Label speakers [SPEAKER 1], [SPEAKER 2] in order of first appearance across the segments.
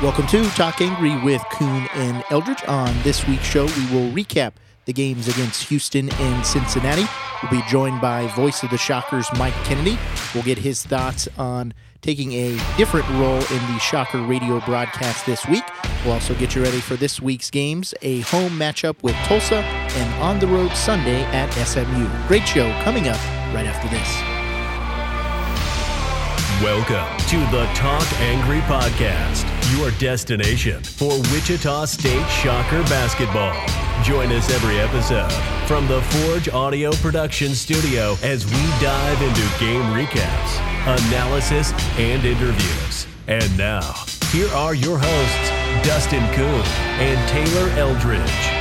[SPEAKER 1] Welcome to Talk Angry with Coon and Eldridge. On this week's show, we will recap the games against Houston and Cincinnati. We'll be joined by voice of the Shockers, Mike Kennedy. We'll get his thoughts on taking a different role in the Shocker radio broadcast this week. We'll also get you ready for this week's games a home matchup with Tulsa and on the road Sunday at SMU. Great show coming up right after this.
[SPEAKER 2] Welcome to the Talk Angry Podcast, your destination for Wichita State Shocker basketball. Join us every episode from the Forge Audio Production Studio as we dive into game recaps, analysis, and interviews. And now, here are your hosts, Dustin Coon and Taylor Eldridge.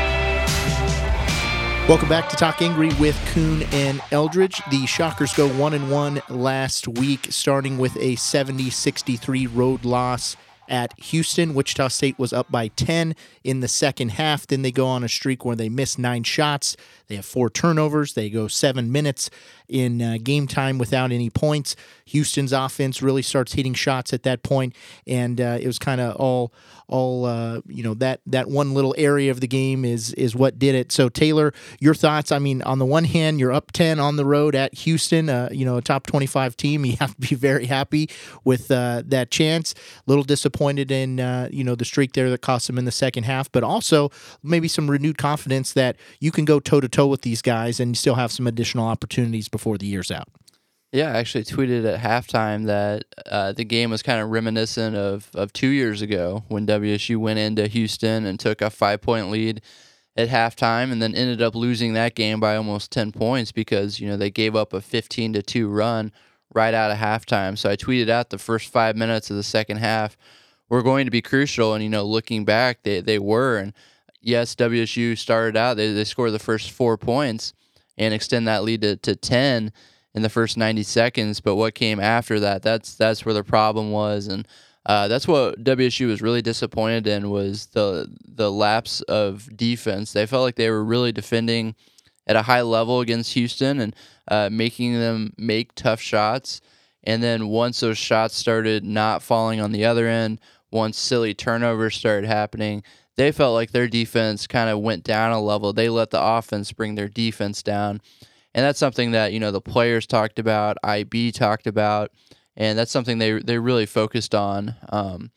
[SPEAKER 1] Welcome back to Talk Angry with Coon and Eldridge. The Shockers go one and one last week, starting with a 70-63 road loss at Houston. Wichita State was up by 10 in the second half. Then they go on a streak where they miss nine shots. They have four turnovers. They go seven minutes in uh, game time without any points. Houston's offense really starts hitting shots at that point, and uh, it was kind of all all uh, you know that that one little area of the game is is what did it. So Taylor, your thoughts? I mean, on the one hand, you're up ten on the road at Houston, uh, you know, a top twenty five team. You have to be very happy with uh, that chance. A little disappointed in uh, you know the streak there that cost them in the second half, but also maybe some renewed confidence that you can go toe to toe with these guys and still have some additional opportunities before the year's out.
[SPEAKER 3] Yeah, I actually tweeted at halftime that uh, the game was kind of reminiscent of, of two years ago when WSU went into Houston and took a five point lead at halftime and then ended up losing that game by almost 10 points because, you know, they gave up a 15 to 2 run right out of halftime. So I tweeted out the first five minutes of the second half were going to be crucial. And, you know, looking back, they, they were. And yes, WSU started out, they, they scored the first four points and extend that lead to, to 10 in the first 90 seconds, but what came after that, that's that's where the problem was, and uh, that's what WSU was really disappointed in was the the lapse of defense. They felt like they were really defending at a high level against Houston and uh, making them make tough shots. And then once those shots started not falling on the other end, once silly turnovers started happening, they felt like their defense kind of went down a level. They let the offense bring their defense down and that's something that you know the players talked about, IB talked about, and that's something they they really focused on. Um,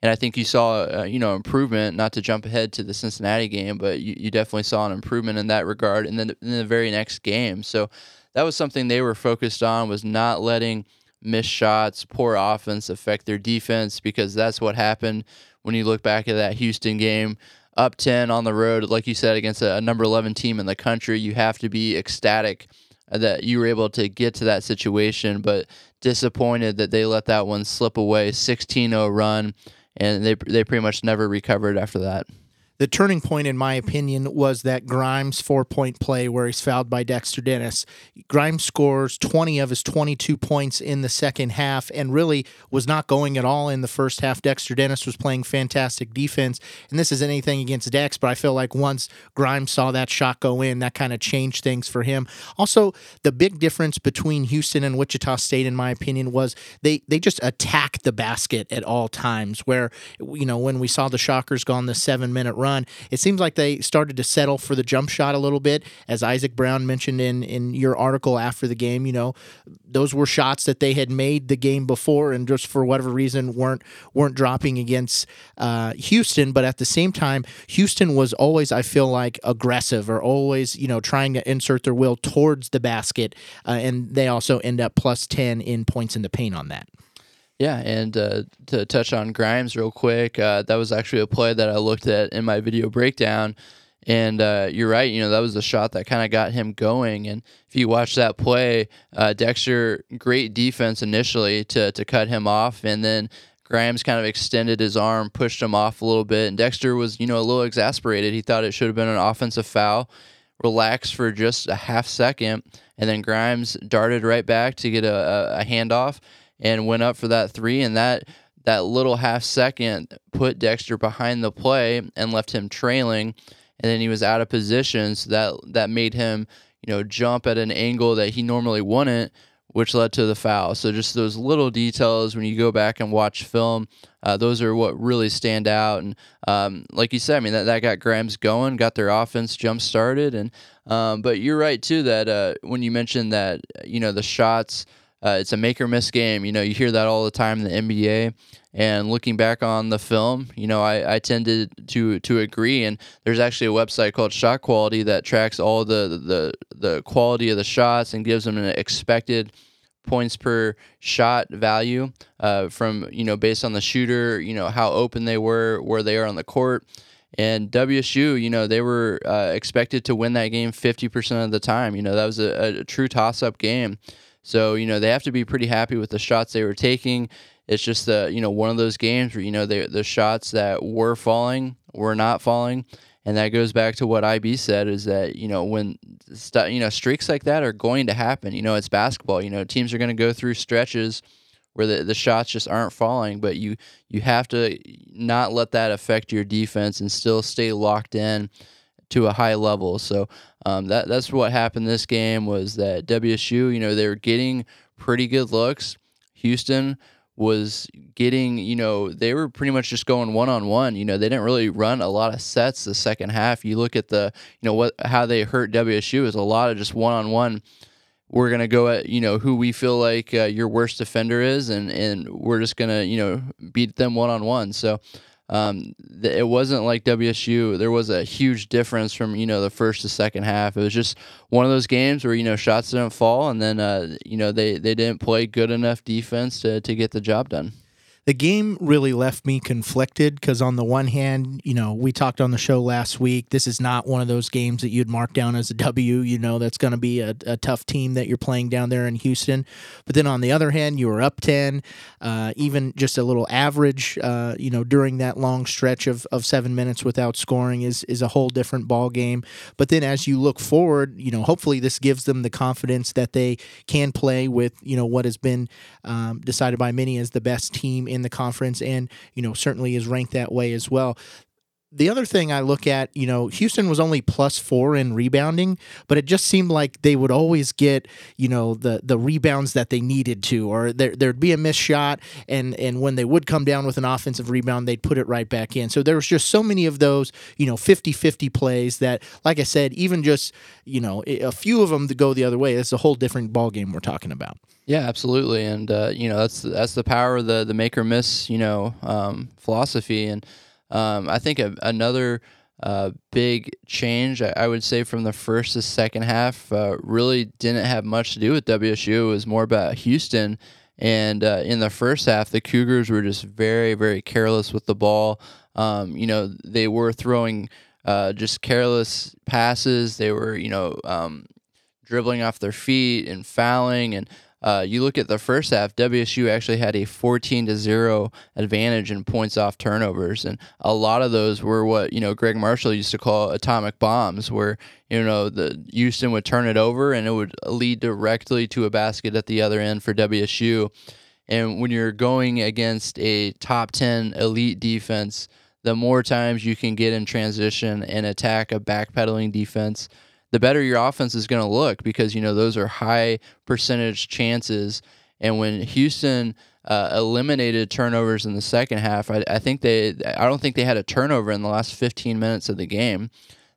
[SPEAKER 3] and I think you saw uh, you know improvement. Not to jump ahead to the Cincinnati game, but you, you definitely saw an improvement in that regard. And then in the very next game, so that was something they were focused on was not letting missed shots, poor offense affect their defense because that's what happened when you look back at that Houston game up 10 on the road, like you said, against a, a number 11 team in the country, you have to be ecstatic that you were able to get to that situation, but disappointed that they let that one slip away. 16 0 run, and they, they pretty much never recovered after that.
[SPEAKER 1] The turning point, in my opinion, was that Grimes four point play where he's fouled by Dexter Dennis. Grimes scores 20 of his 22 points in the second half and really was not going at all in the first half. Dexter Dennis was playing fantastic defense. And this is anything against Dex, but I feel like once Grimes saw that shot go in, that kind of changed things for him. Also, the big difference between Houston and Wichita State, in my opinion, was they, they just attacked the basket at all times. Where, you know, when we saw the Shockers go on the seven minute run, run. It seems like they started to settle for the jump shot a little bit, as Isaac Brown mentioned in in your article after the game. You know, those were shots that they had made the game before, and just for whatever reason weren't weren't dropping against uh, Houston. But at the same time, Houston was always, I feel like, aggressive or always, you know, trying to insert their will towards the basket, uh, and they also end up plus ten in points in the paint on that.
[SPEAKER 3] Yeah, and uh, to touch on Grimes real quick, uh, that was actually a play that I looked at in my video breakdown. And uh, you're right, you know, that was the shot that kind of got him going. And if you watch that play, uh, Dexter, great defense initially to, to cut him off. And then Grimes kind of extended his arm, pushed him off a little bit. And Dexter was, you know, a little exasperated. He thought it should have been an offensive foul, relaxed for just a half second. And then Grimes darted right back to get a, a, a handoff and went up for that three, and that that little half second put Dexter behind the play and left him trailing, and then he was out of position, so that that made him you know jump at an angle that he normally wouldn't. which led to the foul. So just those little details when you go back and watch film, uh, those are what really stand out. And um, like you said, I mean that, that got Grimes going, got their offense jump started. And um, but you're right too that uh, when you mentioned that you know the shots. Uh, it's a make or miss game. You know, you hear that all the time in the NBA. And looking back on the film, you know, I, I tended to to agree. And there's actually a website called Shot Quality that tracks all the the the quality of the shots and gives them an expected points per shot value uh, from you know based on the shooter, you know how open they were, where they are on the court. And WSU, you know, they were uh, expected to win that game 50% of the time. You know, that was a, a true toss up game. So, you know, they have to be pretty happy with the shots they were taking. It's just the, you know, one of those games where, you know, they, the shots that were falling were not falling. And that goes back to what IB said is that, you know, when, st- you know, streaks like that are going to happen. You know, it's basketball. You know, teams are going to go through stretches where the, the shots just aren't falling, but you, you have to not let that affect your defense and still stay locked in to a high level. So um, that that's what happened this game was that WSU, you know, they were getting pretty good looks. Houston was getting, you know, they were pretty much just going one on one. You know, they didn't really run a lot of sets the second half. You look at the, you know, what how they hurt WSU is a lot of just one on one. We're gonna go at you know who we feel like uh, your worst defender is, and and we're just gonna you know beat them one on one. So um, it wasn't like WSU. There was a huge difference from you know the first to second half. It was just one of those games where you know shots didn't fall, and then uh, you know they they didn't play good enough defense to to get the job done
[SPEAKER 1] the game really left me conflicted because on the one hand, you know, we talked on the show last week. This is not one of those games that you'd mark down as a W. You know, that's going to be a, a, tough team that you're playing down there in Houston. But then on the other hand, you were up ten, uh, even just a little average. Uh, you know, during that long stretch of, of seven minutes without scoring is is a whole different ball game. But then as you look forward, you know, hopefully this gives them the confidence that they can play with you know what has been um, decided by many as the best team in in the conference and, you know, certainly is ranked that way as well. The other thing I look at, you know, Houston was only plus four in rebounding, but it just seemed like they would always get, you know, the the rebounds that they needed to, or there, there'd be a missed shot, and and when they would come down with an offensive rebound, they'd put it right back in. So there was just so many of those, you know, 50-50 plays that, like I said, even just, you know, a few of them to go the other way, it's a whole different ball game we're talking about.
[SPEAKER 3] Yeah, absolutely, and uh, you know that's that's the power of the the make or miss you know um, philosophy, and um, I think a, another uh, big change I, I, would say from the first to second half uh, really didn't have much to do with WSU. It was more about Houston, and uh, in the first half, the Cougars were just very very careless with the ball. Um, you know they were throwing uh, just careless passes. They were you know um, dribbling off their feet and fouling and uh, you look at the first half, WSU actually had a 14 to 0 advantage in points off turnovers. And a lot of those were what, you know, Gregg Marshall used to call atomic bombs, where, you know, the Houston would turn it over and it would lead directly to a basket at the other end for WSU. And when you're going against a top 10 elite defense, the more times you can get in transition and attack a backpedaling defense, the better your offense is going to look because you know those are high percentage chances. And when Houston uh, eliminated turnovers in the second half, I, I think they I don't think they had a turnover in the last 15 minutes of the game.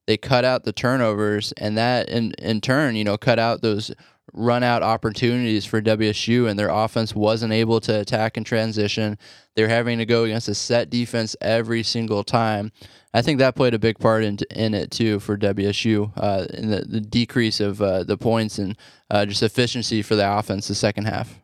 [SPEAKER 3] They cut out the turnovers, and that in in turn, you know, cut out those run out opportunities for WSU, and their offense wasn't able to attack and transition. They're having to go against a set defense every single time. I think that played a big part in, in it too for WSU uh, in the, the decrease of uh, the points and uh, just efficiency for the offense the second half.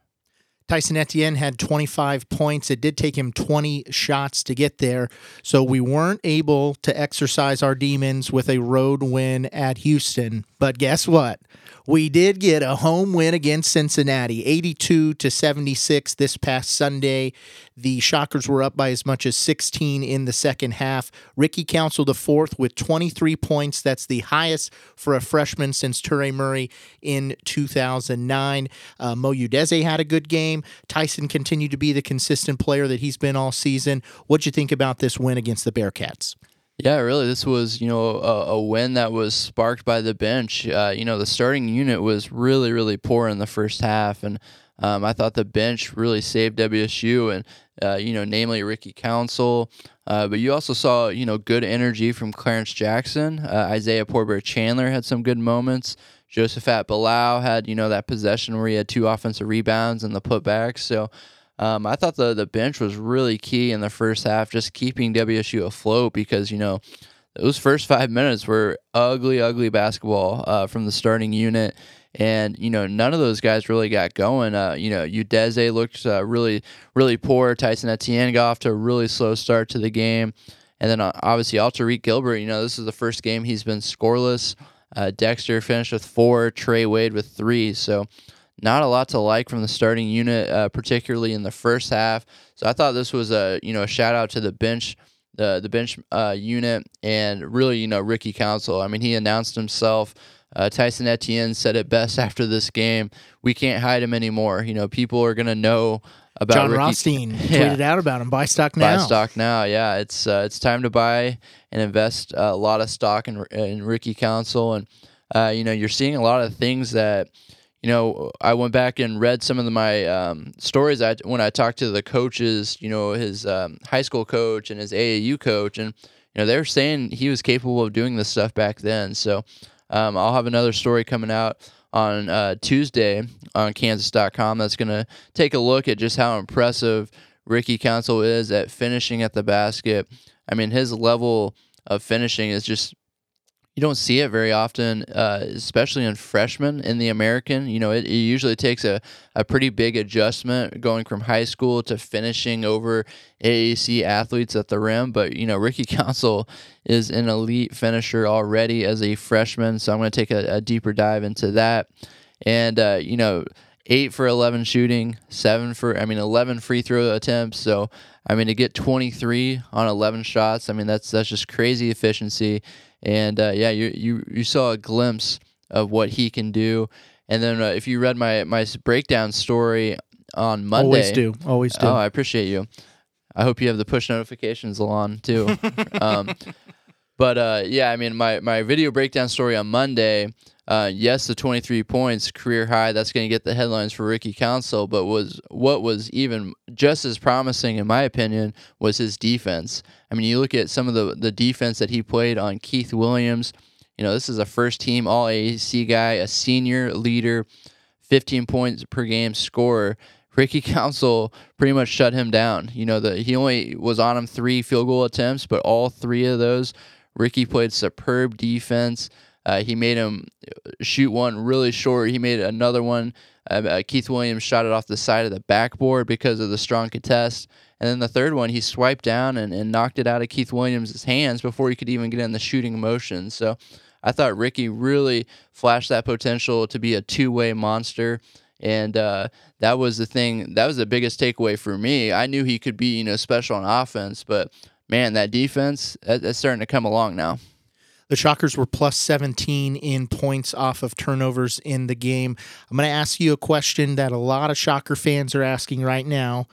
[SPEAKER 1] Tyson Etienne had 25 points. It did take him 20 shots to get there. So we weren't able to exercise our demons with a road win at Houston. But guess what? We did get a home win against Cincinnati, 82 to 76 this past Sunday. The Shockers were up by as much as 16 in the second half. Ricky Council the fourth with 23 points. That's the highest for a freshman since Toure Murray in 2009. Uh, Mo Udeze had a good game. Tyson continued to be the consistent player that he's been all season. What'd you think about this win against the Bearcats?
[SPEAKER 3] Yeah, really. This was, you know, a, a win that was sparked by the bench. Uh, you know, the starting unit was really, really poor in the first half, and um, I thought the bench really saved WSU, and uh, you know, namely Ricky Council. Uh, but you also saw, you know, good energy from Clarence Jackson. Uh, Isaiah Poor Bear-Chandler had some good moments. Josaphat Bilau had, you know, that possession where he had two offensive rebounds and the putbacks. So um, I thought the the bench was really key in the first half, just keeping WSU afloat because you know those first five minutes were ugly, ugly basketball uh, from the starting unit. And you know none of those guys really got going. Uh, you know Udeze looked uh, really, really poor. Tyson Etienne got off to a really slow start to the game, and then uh, obviously Alterique Gilbert. You know this is the first game he's been scoreless. Uh, Dexter finished with four. Trey Wade with three. So not a lot to like from the starting unit, uh, particularly in the first half. So I thought this was a you know a shout out to the bench, the the bench uh, unit, and really you know Ricky Council. I mean he announced himself. Uh, Tyson Etienne said it best after this game. We can't hide him anymore. You know people are gonna know about
[SPEAKER 1] Jon
[SPEAKER 3] Ricky.
[SPEAKER 1] Rothstein
[SPEAKER 3] Yeah.
[SPEAKER 1] tweeted out about him. Buy stock now.
[SPEAKER 3] Buy stock now, yeah. It's uh, it's time to buy and invest a lot of stock in, in Ricky Council, and uh, you know you're seeing a lot of things that you know I went back and read some of the, my um, stories I, when I talked to the coaches, you know his um, high school coach and his AAU coach, and you know they were saying he was capable of doing this stuff back then. So um, I'll have another story coming out on uh, Tuesday on Kansas.com that's going to take a look at just how impressive Ricky Council is at finishing at the basket. I mean, his level of finishing is just you don't see it very often, uh, especially in freshmen in the American. You know, it, it usually takes a, a pretty big adjustment going from high school to finishing over AAC athletes at the rim. But, you know, Ricky Council is an elite finisher already as a freshman. So I'm going to take a, a deeper dive into that. And, uh, you know, eight for 11 shooting, seven for, I mean, 11 free throw attempts. So, I mean, to get 23 on 11 shots, I mean, that's, that's just crazy efficiency. And, uh, yeah, you, you, you saw a glimpse of what he can do. And then uh, if you read my, my breakdown story on Monday,
[SPEAKER 1] Always do. Always do.
[SPEAKER 3] Oh, I appreciate you. I hope you have the push notifications on too. um, but uh, yeah, I mean, my, my video breakdown story on Monday, uh, yes, the 23 points, career high, that's going to get the headlines for Ricky Council. But was what was even just as promising, in my opinion, was his defense. I mean, you look at some of the, the defense that he played on Keith Williams. You know, this is a first team All AAC guy, a senior leader, 15 points per game scorer. Ricky Council pretty much shut him down. You know, the, he only was on him three field goal attempts, but all three of those, Ricky played superb defense. Uh, he made him shoot one really short. He made another one. Uh, uh, Keith Williams shot it off the side of the backboard because of the strong contest. And then the third one, he swiped down and, and knocked it out of Keith Williams' hands before he could even get in the shooting motion. So I thought Ricky really flashed that potential to be a two way monster. And uh, that was the thing. That was the biggest takeaway for me. I knew he could be, you know, special on offense, but man, that defense that, that's starting to come along now.
[SPEAKER 1] The Shockers were plus 17 in points off of turnovers in the game. I'm going to ask you a question that a lot of Shocker fans are asking right now.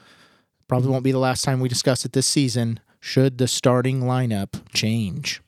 [SPEAKER 1] Probably won't be the last time we discuss it this season. Should the starting lineup change?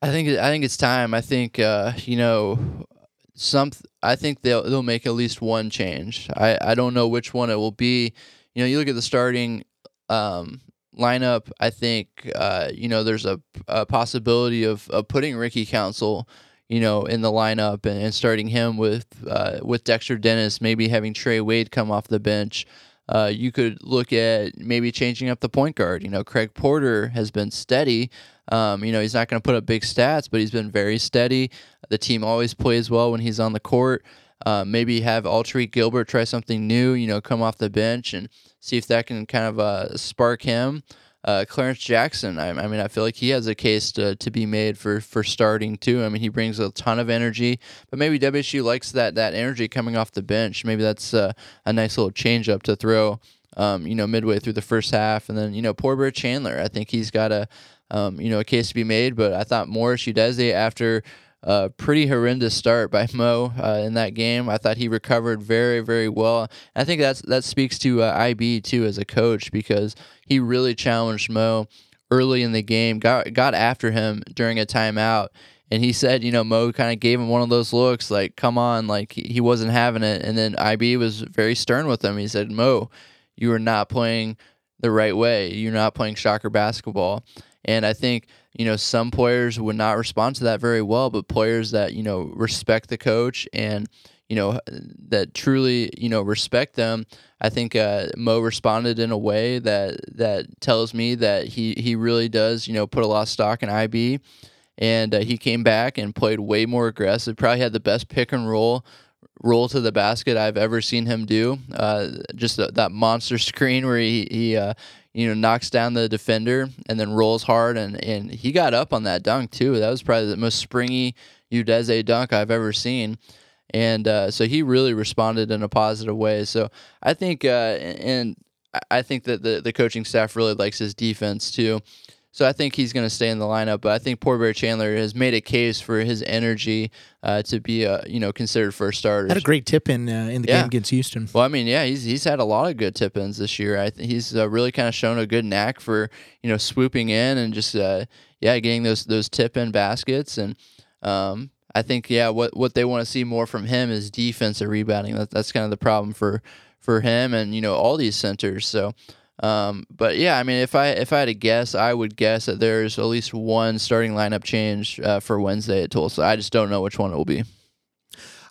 [SPEAKER 3] I think I think it's time. I think uh, you know some. I think they'll they'll make at least one change. I, I don't know which one it will be. You know, you look at the starting um, lineup. I think uh, you know there's a, a possibility of, of putting Ricky Council, you know, in the lineup and, and starting him with uh, with Dexter Dennis. Maybe having Trey Wade come off the bench. Uh, you could look at maybe changing up the point guard. You know, Craig Porter has been steady. Um, you know, he's not going to put up big stats, but he's been very steady. The team always plays well when he's on the court. Uh, maybe have Alterique Gilbert try something new. You know, come off the bench and see if that can kind of uh, spark him. Uh, Clarence Jackson, I, I, mean, I feel like he has a case to, to be made for, for starting too. I mean, he brings a ton of energy, but maybe WSU likes that that energy coming off the bench. Maybe that's uh, a nice little change up to throw, um, you know, midway through the first half, and then you know, Poor Bear-Chandler. I think he's got a um, you know a case to be made, but I thought Morris Udeze after a pretty horrendous start by Mo uh, in that game. I thought he recovered very, very well. I think that's that speaks to uh, IB too as a coach because he really challenged Mo early in the game, got got after him during a timeout. And he said, you know, Mo kind of gave him one of those looks, like, come on, like he wasn't having it. And then IB was very stern with him. He said, Mo, you are not playing the right way. You're not playing Shocker basketball. And I think, you know, some players would not respond to that very well, but players that, you know, respect the coach and, you know, that truly, you know, respect them. I think uh, Mo responded in a way that that tells me that he he really does, you know, put a lot of stock in IB, and uh, he came back and played way more aggressive. Probably had the best pick and roll roll to the basket I've ever seen him do. Uh, just that monster screen where he he uh, you know knocks down the defender and then rolls hard and and he got up on that dunk too. That was probably the most springy Udeze dunk I've ever seen and uh, so he really responded in a positive way. So I think, uh, and I think that the the coaching staff really likes his defense too. So I think he's going to stay in the lineup. But I think Poor Bear Chandler has made a case for his energy uh, to be, uh, you know, considered first starter.
[SPEAKER 1] Had a great tip in uh, in the yeah. game against Houston.
[SPEAKER 3] Well, I mean, yeah, he's he's had a lot of good tip ins this year. I th- he's uh, really kind of shown a good knack for you know swooping in and just uh, yeah getting those those tip in baskets and. Um, I think yeah, what what they want to see more from him is defensive rebounding. That, that's kind of the problem for for him and you know all these centers. So, um, but yeah, I mean, if I if I had to guess, I would guess that there's at least one starting lineup change uh, for Wednesday at Tulsa. I just don't know which one it will be.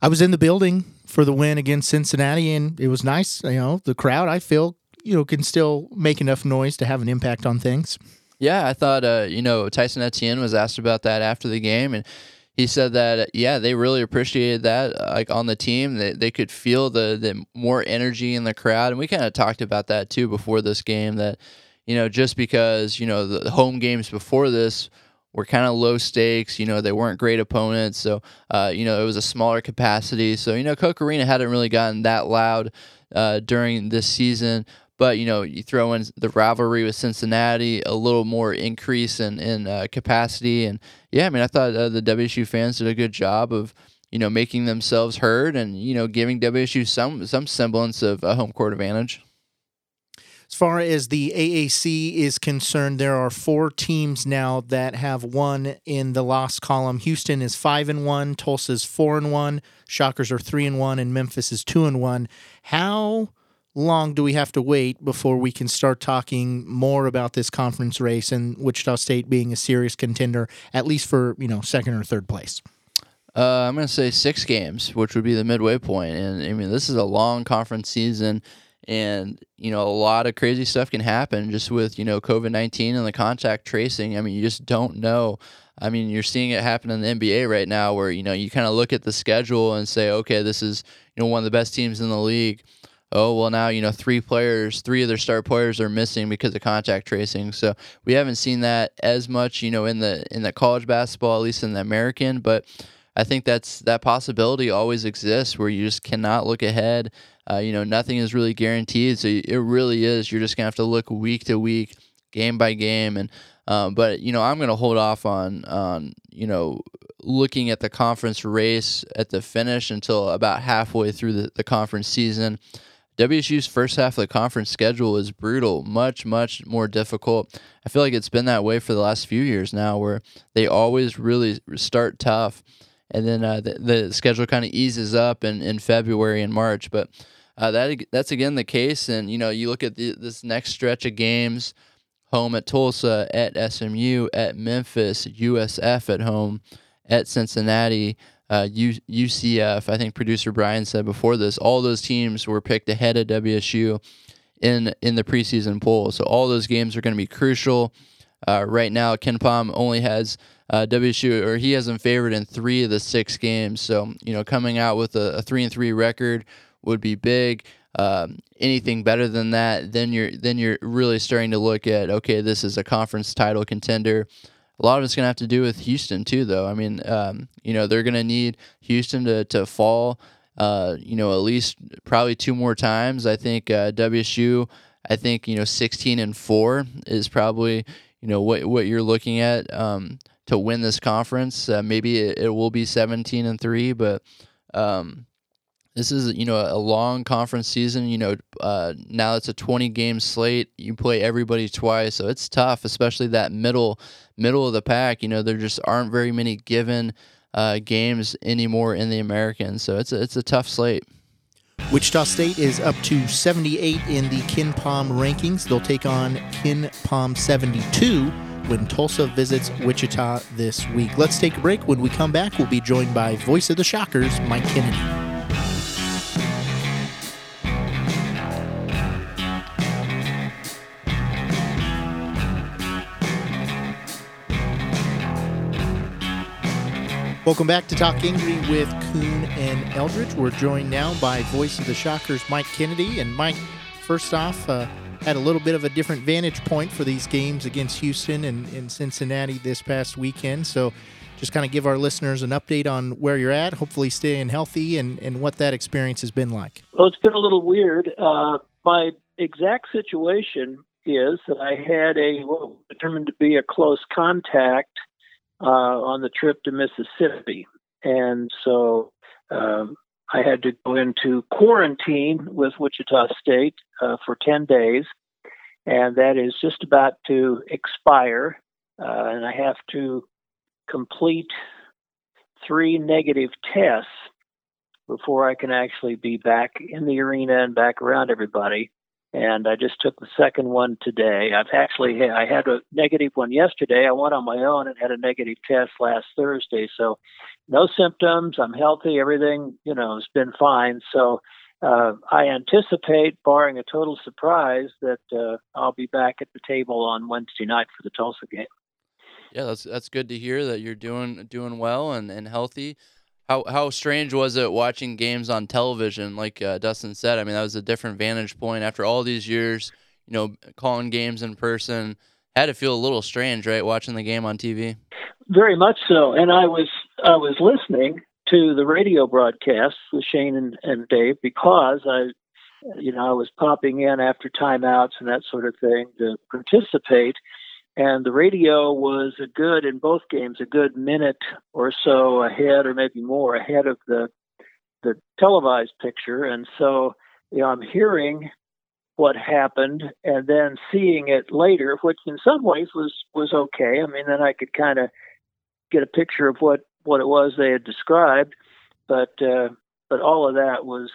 [SPEAKER 1] I was in the building for the win against Cincinnati, and it was nice. You know, the crowd I feel you know can still make enough noise to have an impact on things.
[SPEAKER 3] Yeah, I thought uh, you know Tyson Etienne was asked about that after the game, and he said that yeah they really appreciated that uh, like on the team. They, they could feel the the more energy in the crowd and we kind of talked about that too before this game that you know just because you know the home games before this were kind of low stakes you know they weren't great opponents so uh, you know it was a smaller capacity. So you know Koch Arena hadn't really gotten that loud uh, during this season but you know, you throw in the rivalry with Cincinnati, a little more increase in in uh, capacity, and yeah, I mean, I thought uh, the WSU fans did a good job of you know making themselves heard and you know giving WSU some some semblance of a home court advantage.
[SPEAKER 1] As far as the AAC is concerned, there are four teams now that have won in the loss column. Houston is five and one, Tulsa's four and one, Shockers are three and one, and Memphis is two and one. How long do we have to wait before we can start talking more about this conference race and Wichita State being a serious contender, at least for you know second or third place?
[SPEAKER 3] Uh, I'm going to say six games, which would be the midway point. And I mean, this is a long conference season, and you know, a lot of crazy stuff can happen just with you know COVID nineteen and the contact tracing. I mean, you just don't know. I mean, you're seeing it happen in the NBA right now, where you know you kind of look at the schedule and say, okay, this is you know one of the best teams in the league oh well now you know three players three of their star players are missing because of contact tracing. So we haven't seen that as much you know in the in the college basketball at least in the american. But i think that's that possibility always exists where you just cannot look ahead. Uh, you know nothing is really guaranteed. So it really is. You're just gonna have to look week to week game by game. And um, but you know i'm gonna hold off on on you know looking at the conference race at the finish until about halfway through the, the conference season WSU's first half of the conference schedule is brutal, much, much more difficult. I feel like it's been that way for the last few years now, where they always really start tough, and then uh, the, the, schedule kind of eases up in, in February and March. But uh, that that's again the case, and you know you look at the, this next stretch of games: home at Tulsa, at SMU, at Memphis, USF at home, at Cincinnati uh, UCF. I think producer Brian said before this, all those teams were picked ahead of WSU in in the preseason poll. So all those games are going to be crucial. Uh, right now, KenPom only has uh, WSU, or he has them favored in three of the six games. So you know, coming out with a, a three and three record would be big. Um, anything better than that, then you're then you're really starting to look at okay, this is a conference title contender a lot of it's going to have to do with Houston too, though. I mean, um, you know, they're going to need Houston to to fall, uh, you know, at least probably two more times. I think uh, WSU. I think you know, sixteen and four is probably you know what what you're looking at um, to win this conference. Uh, maybe it, it, will be seventeen and three, but um, This is you know a long conference season. You know uh, now it's a 20 game slate. You play everybody twice, so it's tough, especially that middle middle of the pack. You know there just aren't very many given uh, games anymore in the American, so it's a, it's a tough slate.
[SPEAKER 1] Wichita State is up to 78 in the KenPom rankings. They'll take on KenPom 72 when Tulsa visits Wichita this week. Let's take a break. When we come back, we'll be joined by voice of the Shockers, Mike Kennedy. Welcome back to Talk Angry with Kuhn and Eldridge. We're joined now by voice of the Shockers, Mike Kennedy. And Mike, first off, uh, had a little bit of a different vantage point for these games against Houston and, and Cincinnati this past weekend. So just kind of give our listeners an update on where you're at, hopefully staying healthy, and, and what that experience has been like.
[SPEAKER 4] Well, it's been a little weird. Uh, my exact situation is that I had a what determined to be a close contact – uh, on the trip to Mississippi. And so um, I had to go into quarantine with Wichita State uh, for 10 days. And that is just about to expire. Uh, and I have to complete three negative tests before I can actually be back in the arena and back around everybody and I just took the second one today. I've actually I had a negative one yesterday. I went on my own and had a negative test last Thursday. So no symptoms. I'm healthy. Everything you know has been fine. So uh, I anticipate, barring a total surprise, that uh, I'll be back at the table on Wednesday night for the Tulsa game.
[SPEAKER 3] Yeah, that's that's good to hear that you're doing doing well and, and healthy. How how strange was it watching games on television? Like uh, Dustin said, I mean that was a different vantage point after all these years. You know, calling games in person had to feel a little strange, right? Watching the game on TV.
[SPEAKER 4] Very much so, and I was I was listening to the radio broadcast with Shane and, and Dave because I, you know, I was popping in after timeouts and that sort of thing to participate and the radio was a good in both games a good minute or so ahead or maybe more ahead of the the televised picture. And so you know i'm hearing what happened and then seeing it later which in some ways was was okay. I mean then i could kind of get a picture of what what it was they had described. But uh but all of that was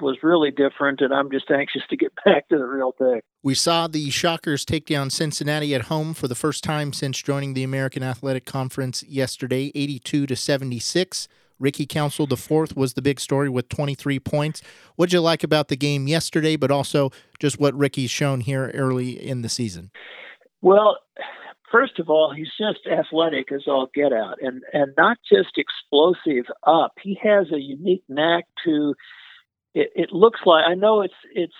[SPEAKER 4] was really different, and I'm just anxious to get back to the real thing.
[SPEAKER 1] We saw the Shockers take down Cincinnati at home for the first time since joining the American Athletic Conference yesterday, 82 to 76. Ricky Council the fourth was the big story with 23 points. What'd you like about the game yesterday, but also just what Ricky's shown here early in the season?
[SPEAKER 4] Well, first of all, he's just athletic as all get out, and and not just explosive up. He has a unique knack to it, it looks like I know it's it's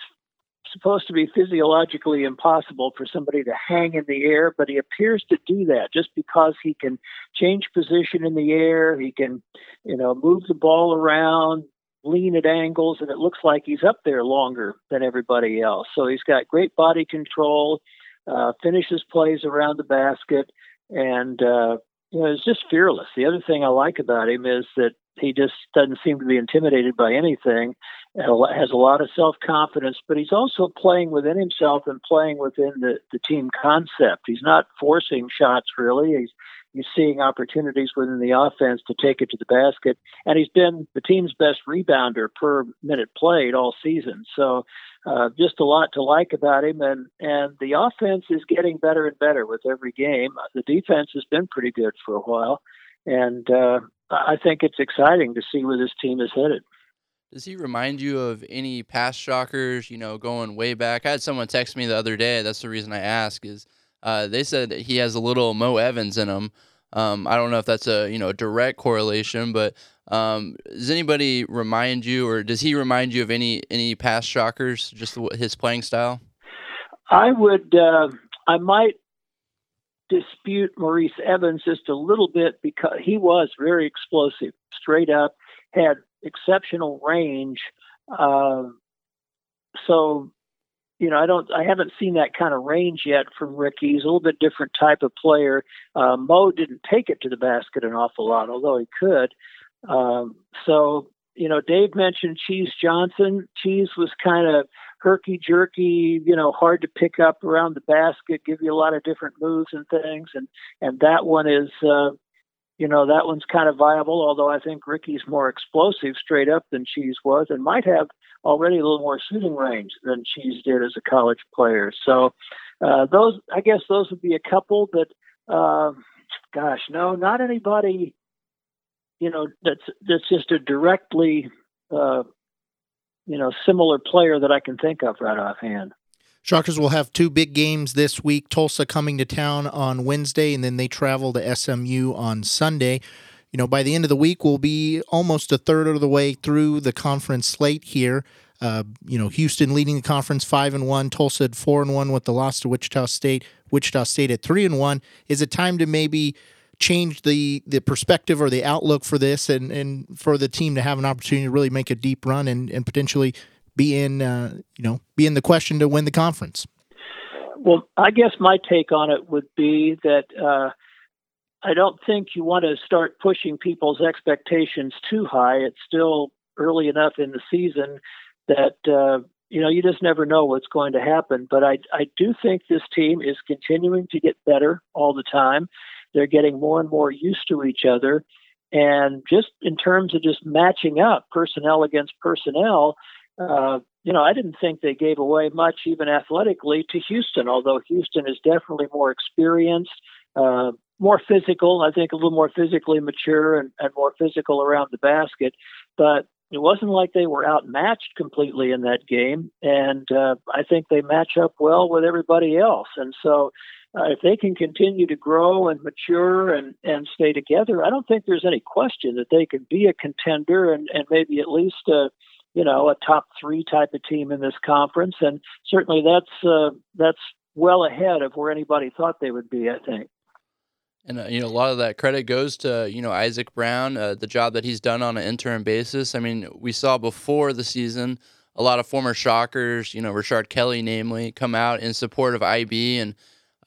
[SPEAKER 4] supposed to be physiologically impossible for somebody to hang in the air, but he appears to do that just because he can change position in the air. He can, you know, move the ball around, lean at angles, and it looks like he's up there longer than everybody else. So he's got great body control, uh, finishes plays around the basket, and uh, you know, he's just fearless. The other thing I like about him is that he just doesn't seem to be intimidated by anything has a lot of self confidence, but he's also playing within himself and playing within the, the team concept. He's not forcing shots really. He's he's seeing opportunities within the offense to take it to the basket, and he's been the team's best rebounder per minute played all season. So uh, just a lot to like about him, and and the offense is getting better and better with every game. The defense has been pretty good for a while, and uh, I think it's exciting to see where this team is headed.
[SPEAKER 3] Does he remind you of any past shockers, you know, going way back? I had someone text me the other day. That's the reason I ask is uh, they said he has a little Mo Evans in him. Um, I don't know if that's a, you know, direct correlation, but um, does anybody remind you or does he remind you of any any past shockers, just his playing style?
[SPEAKER 4] I would, uh, I might dispute Maurice Evans just a little bit because he was very explosive, straight up, had exceptional range. Uh, so, you know, I don't, I haven't seen that kind of range yet from Ricky. He's a little bit different type of player. Uh, Mo didn't take it to the basket an awful lot, although he could. Um, so, you know, Dave mentioned Cheese Johnson. Cheese was kind of herky jerky, you know, hard to pick up around the basket, give you a lot of different moves and things. And and that one is, uh, you know, that one's kind of viable. Although I think Ricky's more explosive straight up than Cheese was, and might have already a little more shooting range than Cheese did as a college player. So uh, those, I guess, those would be a couple. But uh, gosh, no, not anybody. You know, that's that's just a directly uh, you know, similar player that I can think of right offhand.
[SPEAKER 1] Shockers will have two big games this week. Tulsa coming to town on Wednesday, and then they travel to SMU on Sunday. You know, by the end of the week, we'll be almost a third of the way through the conference slate here. Uh, you know, Houston leading the conference five and one, Tulsa at four and one with the loss to Wichita State. Wichita State at three and one. Is it time to maybe change the the perspective or the outlook for this and and for the team to have an opportunity to really make a deep run and, and potentially be in uh, you know be in the question to win the conference.
[SPEAKER 4] Well i guess my take on it would be that uh, i don't think you want to start pushing people's expectations too high. It's still early enough in the season that uh, you know you just never know what's going to happen. But i i do think this team is continuing to get better all the time. They're getting more and more used to each other. And just in terms of just matching up personnel against personnel, uh, you know, I didn't think they gave away much, even athletically, to Houston, although Houston is definitely more experienced, uh, more physical, I think a little more physically mature and, and more physical around the basket. But it wasn't like they were outmatched completely in that game. And uh, I think they match up well with everybody else. And so uh, if they can continue to grow and mature and, and stay together, I don't think there's any question that they can be a contender and, and maybe at least a you know a top three type of team in this conference. And certainly that's uh, that's well ahead of where anybody thought they would be. I think.
[SPEAKER 3] And uh, you know, a lot of that credit goes to you know Isaac Brown, uh, the job that he's done on an interim basis. I mean, we saw before the season a lot of former Shockers, you know, Rashard Kelly, namely, come out in support of IB and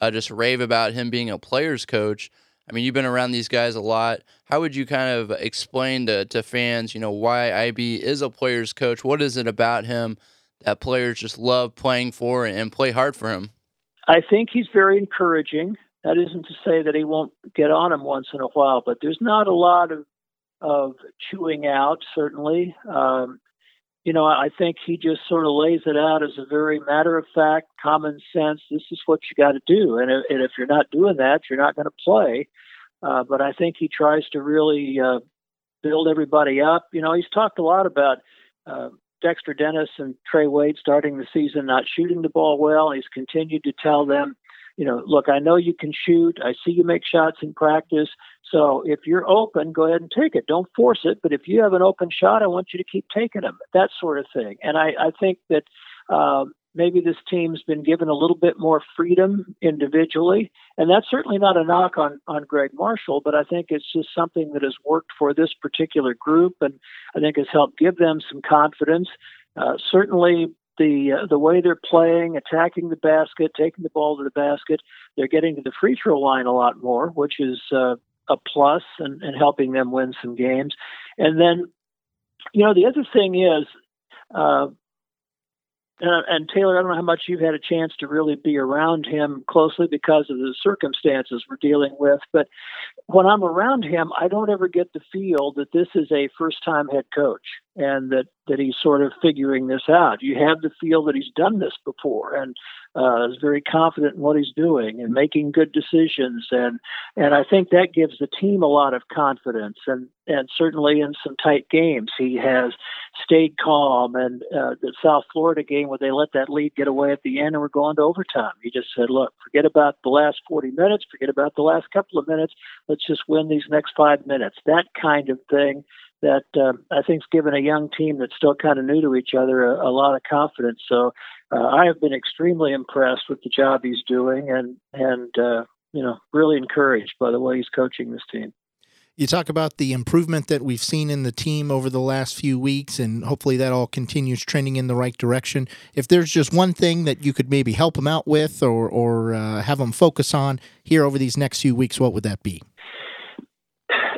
[SPEAKER 3] uh, just rave about him being a player's coach. I mean, you've been around these guys a lot. How would you kind of explain to, to fans, you know, why IB is a player's coach? What is it about him that players just love playing for and, play hard for him?
[SPEAKER 4] I think he's very encouraging. That isn't to say that he won't get on him once in a while, but there's not a lot of of chewing out. Certainly, um, you know, I think he just sort of lays it out as a very matter of fact, common sense. This is what you got to do, and, and if you're not doing that, you're not going to play. Uh, but I think he tries to really uh, build everybody up. You know, he's talked a lot about uh, Dexter Dennis and Trey Wade starting the season not shooting the ball well. He's continued to tell them, you know, look, I know you can shoot. I see you make shots in practice. So if you're open, go ahead and take it. Don't force it. But if you have an open shot, I want you to keep taking them. That sort of thing. And I, I think that um, maybe this team's been given a little bit more freedom individually. And that's certainly not a knock on, on Gregg Marshall, but I think it's just something that has worked for this particular group and I think has helped give them some confidence. Uh, certainly, the uh, the way they're playing, attacking the basket, taking the ball to the basket, they're getting to the free throw line a lot more, which is uh, a plus and, and helping them win some games. And then, you know, the other thing is, uh, and, and, Taylor, I don't know how much you've had a chance to really be around him closely because of the circumstances we're dealing with. But when I'm around him, I don't ever get the feel that this is a first time head coach and that, that he's sort of figuring this out. You have the feel that he's done this before and uh, is very confident in what he's doing and making good decisions. And, and I think that gives the team a lot of confidence. And, and certainly in some tight games, he has stayed calm. And uh, the South Florida game where they let that lead get away at the end and we're going to overtime, he just said, look, forget about the last 40 minutes, forget about the last couple of minutes. Let's just win these next five minutes. That kind of thing that uh, I think's given a young team that's still kind of new to each other a, a lot of confidence. So uh, I have been extremely impressed with the job he's doing, and and uh, you know really encouraged by the way he's coaching this team.
[SPEAKER 1] You talk about the improvement that we've seen in the team over the last few weeks, and hopefully that all continues trending in the right direction. If there's just one thing that you could maybe help them out with, or or uh, have them focus on here over these next few weeks, what would that be?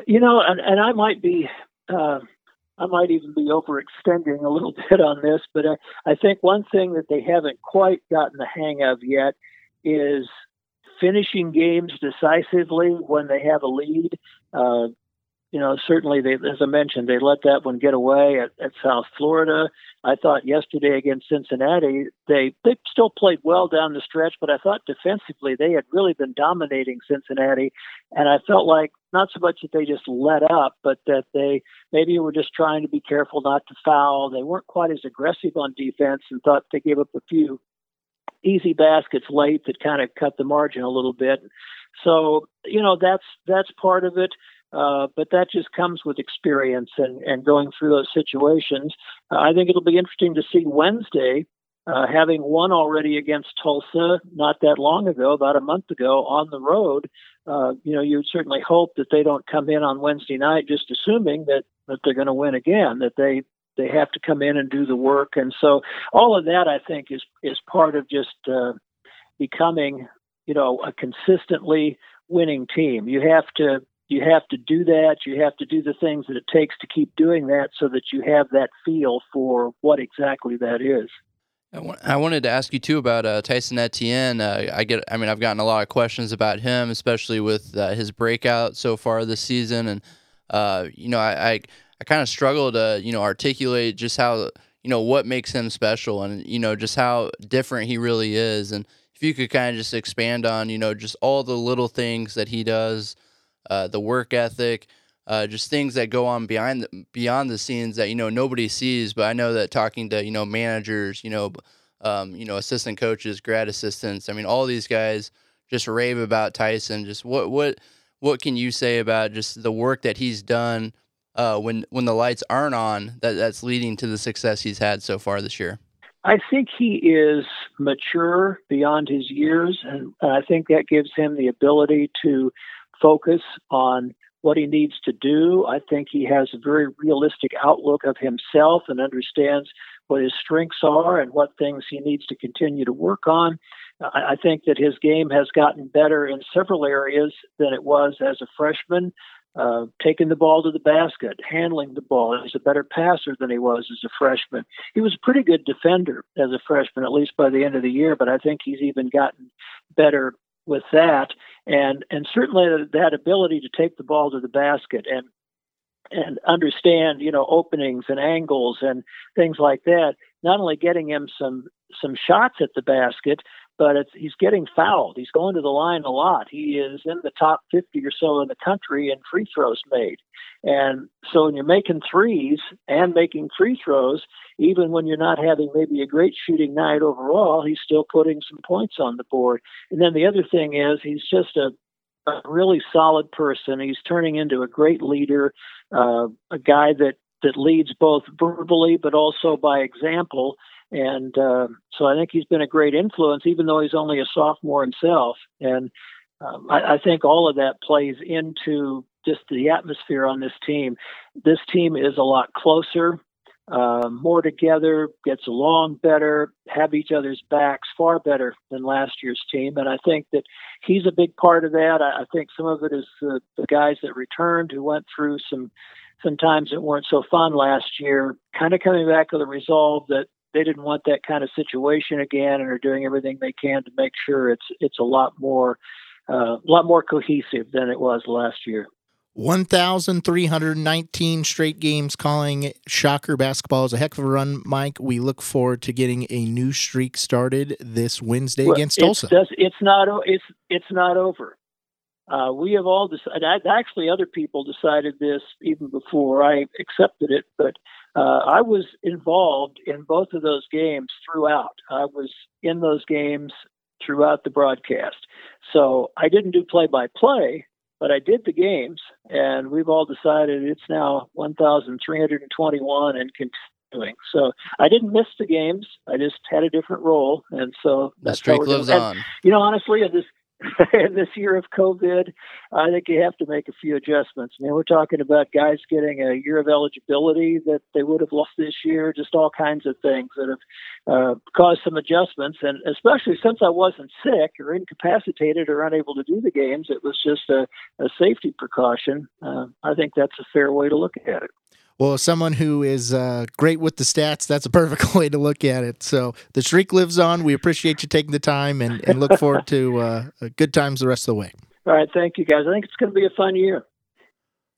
[SPEAKER 4] You know, and, and I might be uh, I might even be overextending a little bit on this, but I, I think one thing that they haven't quite gotten the hang of yet is finishing games decisively when they have a lead. Uh, you know, certainly they, as I mentioned, they let that one get away at, at South Florida. I thought yesterday against Cincinnati, they they still played well down the stretch, but I thought defensively they had really been dominating Cincinnati, and I felt like not so much that they just let up, but that they maybe were just trying to be careful not to foul. They weren't quite as aggressive on defense, and thought they gave up a few easy baskets late that kind of cut the margin a little bit. So you know that's that's part of it. Uh, but that just comes with experience and, and going through those situations. Uh, I think it'll be interesting to see Wednesday, uh, having won already against Tulsa not that long ago, about a month ago, on the road. Uh, you know, you would certainly hope that they don't come in on Wednesday night just assuming that, that they're going to win again, that they they have to come in and do the work. And so all of that, I think, is is part of just uh, becoming, you know, a consistently winning team. You have to you have to do that. You have to do the things that it takes to keep doing that so that you have that feel for what exactly that is.
[SPEAKER 3] I wanted to ask you too about uh, Tyson Etienne. Uh, I get, I mean, I've gotten a lot of questions about him, especially with uh, his breakout so far this season, and uh, you know, I, I, I kind of struggle to, you know, articulate just how, you know, what makes him special, and you know, just how different he really is, and if you could kind of just expand on, you know, just all the little things that he does uh, the work ethic, uh, just things that go on behind the, beyond the scenes that you know nobody sees. But I know that talking to you know managers, you know, um, you know assistant coaches, grad assistants, I mean all these guys just rave about Tyson. Just what what what can you say about just the work that he's done uh, when when the lights aren't on that that's leading to the success he's had so far this year?
[SPEAKER 4] I think he is mature beyond his years, and I think that gives him the ability to focus on what he needs to do. I think he has a very realistic outlook of himself and understands what his strengths are and what things he needs to continue to work on. I think that his game has gotten better in several areas than it was as a freshman. Uh, taking the ball to the basket, handling the ball. He's a better passer than he was as a freshman. He was a pretty good defender as a freshman, at least by the end of the year, but I think he's even gotten better with that, and and certainly that ability to take the ball to the basket and and understand you know openings and angles and things like that. Not only getting him some some shots at the basket, but he's getting fouled. He's going to the line a lot. He is in the top 50 or so in the country in free throws made. And so when you're making threes and making free throws, even when you're not having maybe a great shooting night overall, he's still putting some points on the board. And then the other thing is he's just a, a really solid person. He's turning into a great leader, uh, a guy that that leads both verbally but also by example and uh, so I think he's been a great influence, even though he's only a sophomore himself. And um, I, I think all of that plays into just the atmosphere on this team. This team is a lot closer, uh, more together, gets along better, have each other's backs far better than last year's team. And I think that he's a big part of that. I, I think some of it is the, the guys that returned who went through some some times that weren't so fun last year, kind of coming back with a resolve that they didn't want that kind of situation again and are doing everything they can to make sure it's it's a lot more uh, a lot more cohesive than it was last year.
[SPEAKER 1] 1,319 straight games calling Shocker basketball is a heck of a run, Mike. We look forward to getting a new streak started this Wednesday well, against Tulsa.
[SPEAKER 4] It's, it's not it's it's not over. Uh, we have all decided. Actually, other people decided this even before I accepted it, but uh, I was involved in both of those games throughout. I was in those games throughout the broadcast. So I didn't do play by play, but I did the games, and we've all decided it's now 1,321 and continuing. So I didn't miss the games. I just had a different role, and so
[SPEAKER 3] the streak lives on.
[SPEAKER 4] You know, honestly, this in this year of COVID, I think you have to make a few adjustments. I mean, we're talking about guys getting a year of eligibility that they would have lost this year, just all kinds of things that have uh, caused some adjustments. And especially since I wasn't sick or incapacitated or unable to do the games, it was just a, a safety precaution. Uh, I think that's a fair way to look at it.
[SPEAKER 1] Well, someone who is uh, great with the stats, that's a perfect way to look at it. So the streak lives on. We appreciate you taking the time and, and look forward to uh, good times the rest of the way.
[SPEAKER 4] All right. Thank you, guys. I think it's going to be a fun year.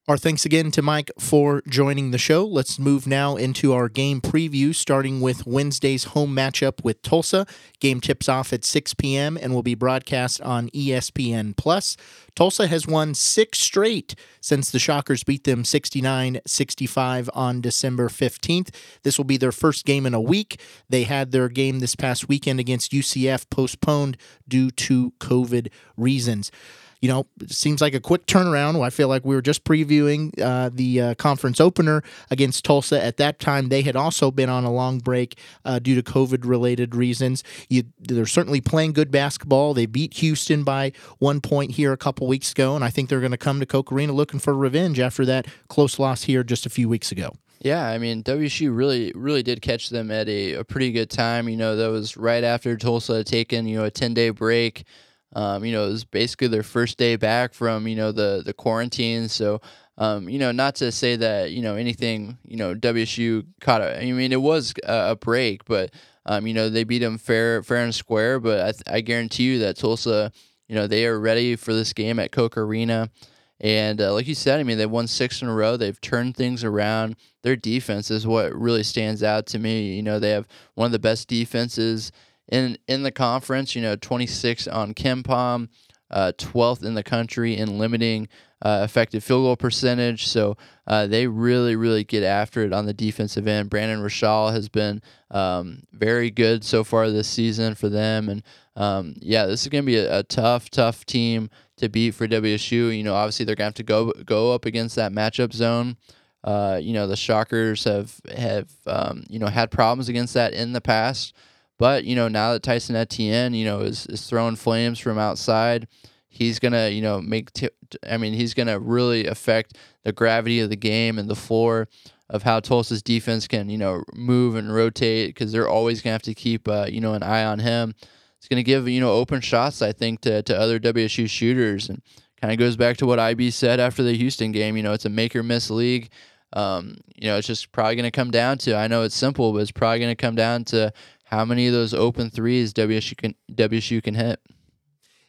[SPEAKER 1] Our thanks again to Mike for joining the show. Let's move now into our game preview, starting with Wednesday's home matchup with Tulsa. Game tips off at 6 p.m. and will be broadcast on ESPN Plus. Tulsa has won six straight since the Shockers beat them 69 65 on December 15th. This will be their first game in a week. They had their game this past weekend against UCF postponed due to COVID reasons you know, seems like a quick turnaround. I feel like we were just previewing uh, the uh, conference opener against Tulsa. At that time, they had also been on a long break uh, due to COVID related reasons. You, they're certainly playing good basketball. They beat Houston by one point here a couple weeks ago, and I think they're going to come to Koch Arena looking for revenge after that close loss here just a few weeks ago.
[SPEAKER 3] Yeah, I mean WSU really really did catch them at a, a pretty good time. You know, that was right after Tulsa had taken, you know, a ten day break. Um, you know, it was basically their first day back from you know the the quarantine. So, um, you know, not to say that you know anything. You know, WSU caught. A, I mean, it was a, a break, but um, you know they beat them fair fair and square. But I, I guarantee you that Tulsa, you know, they are ready for this game at Koch Arena. And uh, like you said, I mean, they've won six in a row. They've turned things around. Their defense is what really stands out to me. You know, they have one of the best defenses in in the conference. You know, 26 on KenPom, uh, 12th in the country in limiting uh, effective field goal percentage. So uh, they really, really get after it on the defensive end. Brandon Rachal has been um, very good so far this season for them, and um, yeah, this is going to be a, a, tough, tough team to beat for WSU. You know, obviously they're going to have to go go up against that matchup zone. Uh, you know, the Shockers have have um, you know had problems against that in the past. But you know, now that Tyson Etienne, you know, is is throwing flames from outside, he's gonna, you know, make. T- I mean, he's gonna really affect the gravity of the game and the floor of how Tulsa's defense can, you know, move and rotate because they're always gonna have to keep, uh, you know, an eye on him. It's gonna give you know open shots, I think, to to other WSU shooters and kind of goes back to what IB said after the Houston game. You know, it's a make or miss league. Um, you know, it's just probably going to come down to. I know it's simple, but it's probably going to come down to how many of those open threes WSU can WSU can hit.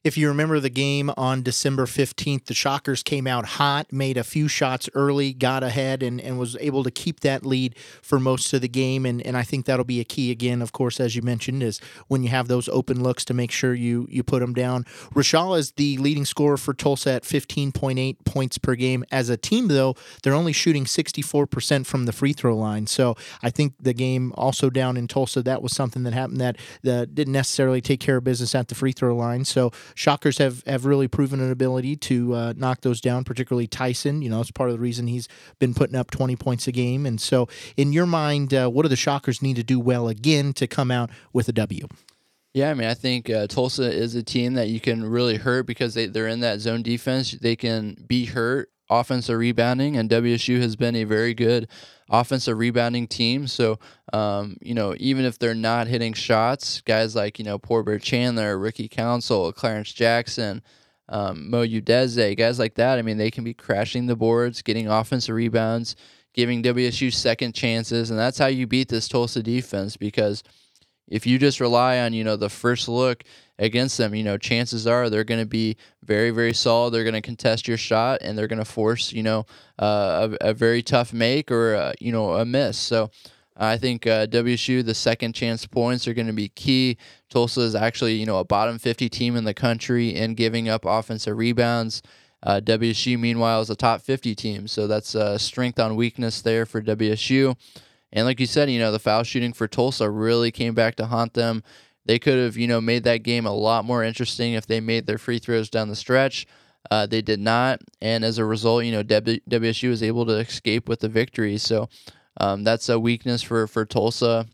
[SPEAKER 1] If you remember the game on December 15th, the Shockers came out hot, made a few shots early, got ahead, and, and was able to keep that lead for most of the game. And, and I think that'll be a key again, of course, as you mentioned, is when you have those open looks to make sure you, you put them down. Rachal is the leading scorer for Tulsa at 15.8 points per game. As a team, though, they're only shooting 64% from the free throw line. So I think the game also down in Tulsa, that was something that happened that, that didn't necessarily take care of business at the free throw line. So Shockers have, have really proven an ability to uh, knock those down, particularly Tyson. You know, it's part of the reason he's been putting up 20 points a game. And so, in your mind, uh, what do the Shockers need to do well again to come out with a W?
[SPEAKER 3] Yeah, I mean, I think uh, Tulsa is a team that you can really hurt because they, they're in that zone defense. They can be hurt offensive rebounding, and WSU has been a very good offensive rebounding team. So, um, you know, even if they're not hitting shots, guys like, you know, Poor Bear Chandler, Ricky Council, Clarence Jackson, um, Mo Udeze, guys like that, I mean, they can be crashing the boards, getting offensive rebounds, giving WSU second chances. And that's how you beat this Tulsa defense because if you just rely on, you know, the first look against them, you know, chances are they're going to be very, very solid. They're going to contest your shot and they're going to force, you know, uh, a, a, very tough make or, a, you know, a miss. So I think uh, WSU, the second chance points are going to be key. Tulsa is actually, you know, a bottom 50 team in the country in giving up offensive rebounds. Uh, WSU, meanwhile, is a top 50 team. So that's a strength on weakness there for WSU. And like you said, you know, the foul shooting for Tulsa really came back to haunt them they could have, you know, made that game a lot more interesting if they made their free throws down the stretch. Uh, they did not, and as a result, you know, w- WSU was able to escape with the victory. So um, that's a weakness for for Tulsa.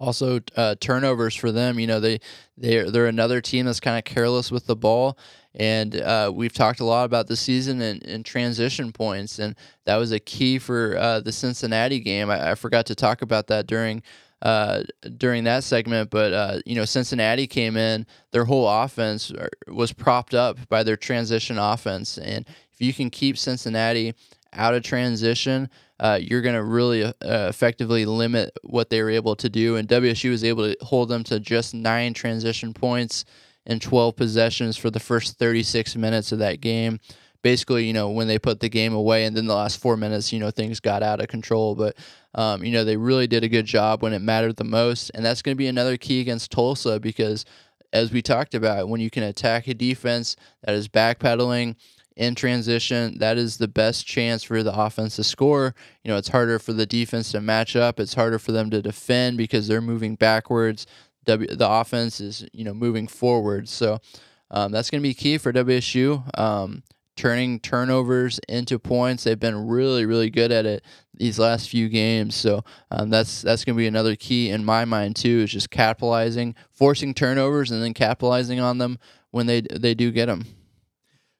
[SPEAKER 3] Also, uh, turnovers for them. You know, they they they're another team that's kind of careless with the ball, and uh, we've talked a lot about the season and, and, transition points, and that was a key for uh, the Cincinnati game. I, I, forgot to talk about that during uh, during that segment. But uh, you know, Cincinnati came in; their whole offense uh, was propped up by their transition offense, and if you can keep Cincinnati out of transition, uh, you're going to really uh, effectively limit what they were able to do. And WSU was able to hold them to just nine transition points and 12 possessions for the first 36 minutes of that game. Basically, you know, when they put the game away, and then the last four minutes, you know, things got out of control. But, um, you know, they really did a good job when it mattered the most. And that's going to be another key against Tulsa because, as we talked about, when you can attack a defense that is backpedaling, in transition, that is the best chance for the offense to score. You know, it's harder for the defense to match up. It's harder for them to defend because they're moving backwards. W, the offense is, you know, moving forward. So um, that's going to be key for WSU. Um, turning turnovers into points. They've been really, really good at it these last few games. So um, that's that's going to be another key in my mind too. Is just capitalizing, forcing turnovers, and then capitalizing on them when they they do get them.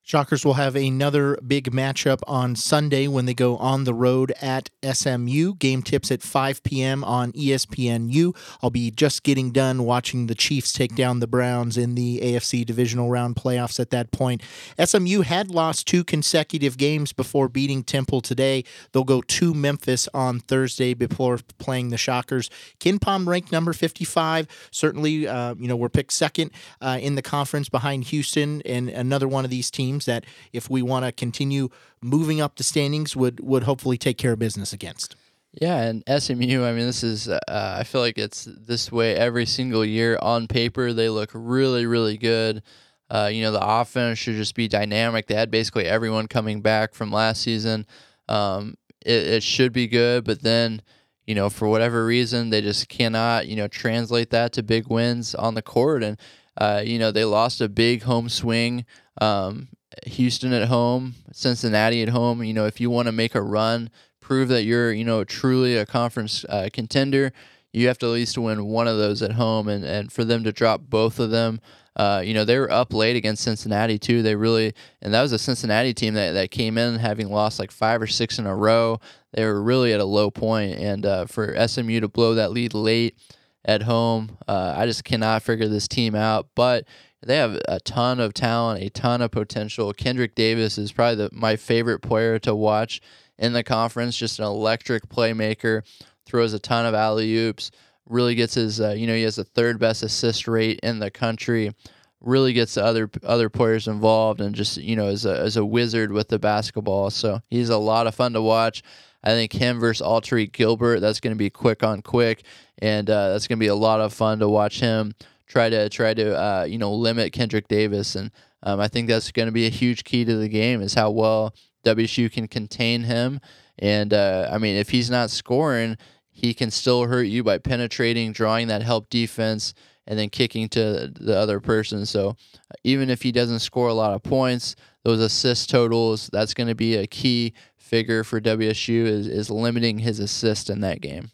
[SPEAKER 1] Shockers will have another big matchup on Sunday when they go on the road at SMU. Game tips at 5 p.m. on ESPNU. I'll be just getting done watching the Chiefs take down the Browns in the AFC divisional round playoffs at that point. SMU had lost two consecutive games before beating Temple today. They'll go to Memphis on Thursday before playing the Shockers. KenPom ranked number 55. Certainly, uh, you know, we're picked second uh, in the conference behind Houston and another one of these teams teams that, if we want to continue moving up the standings, would would hopefully take care of business against.
[SPEAKER 3] Yeah, and SMU. I mean, this is. Uh, I feel like it's this way every single year. On paper, they look really, really good. Uh, you know, the offense should just be dynamic. They had basically everyone coming back from last season. Um, it, it should be good, but then, you know, for whatever reason, they just cannot, you know, translate that to big wins on the court. And, uh, you know, they lost a big home swing. Um, Houston at home, Cincinnati at home. You know, if you want to make a run, prove that you're, you know, truly a conference uh, contender, you have to at least win one of those at home. And, and for them to drop both of them, uh, you know, they were up late against Cincinnati too. They really, and that was a Cincinnati team that, that came in having lost like five or six in a row. They were really at a low point. and uh, for SMU to blow that lead late at home, uh, I just cannot figure this team out. But they have a ton of talent, a ton of potential. Kendrick Davis is probably the, my favorite player to watch in the conference. Just an electric playmaker, throws a ton of alley oops. Really gets his, uh, you know, he has the third best assist rate in the country. Really gets the other other players involved, and just you know, is a is a wizard with the basketball. So he's a lot of fun to watch. I think him versus Alterique Gilbert, that's going to be quick on quick, and uh, that's going to be a lot of fun to watch him try to try to uh, you know limit Kendrick Davis, and um, I think that's going to be a huge key to the game is how well WSU can contain him. And uh, I mean, if he's not scoring, he can still hurt you by penetrating, drawing that help defense, and then kicking to the other person. So even if he doesn't score a lot of points, those assist totals, that's going to be a key figure for WSU is, is limiting his assist in that game.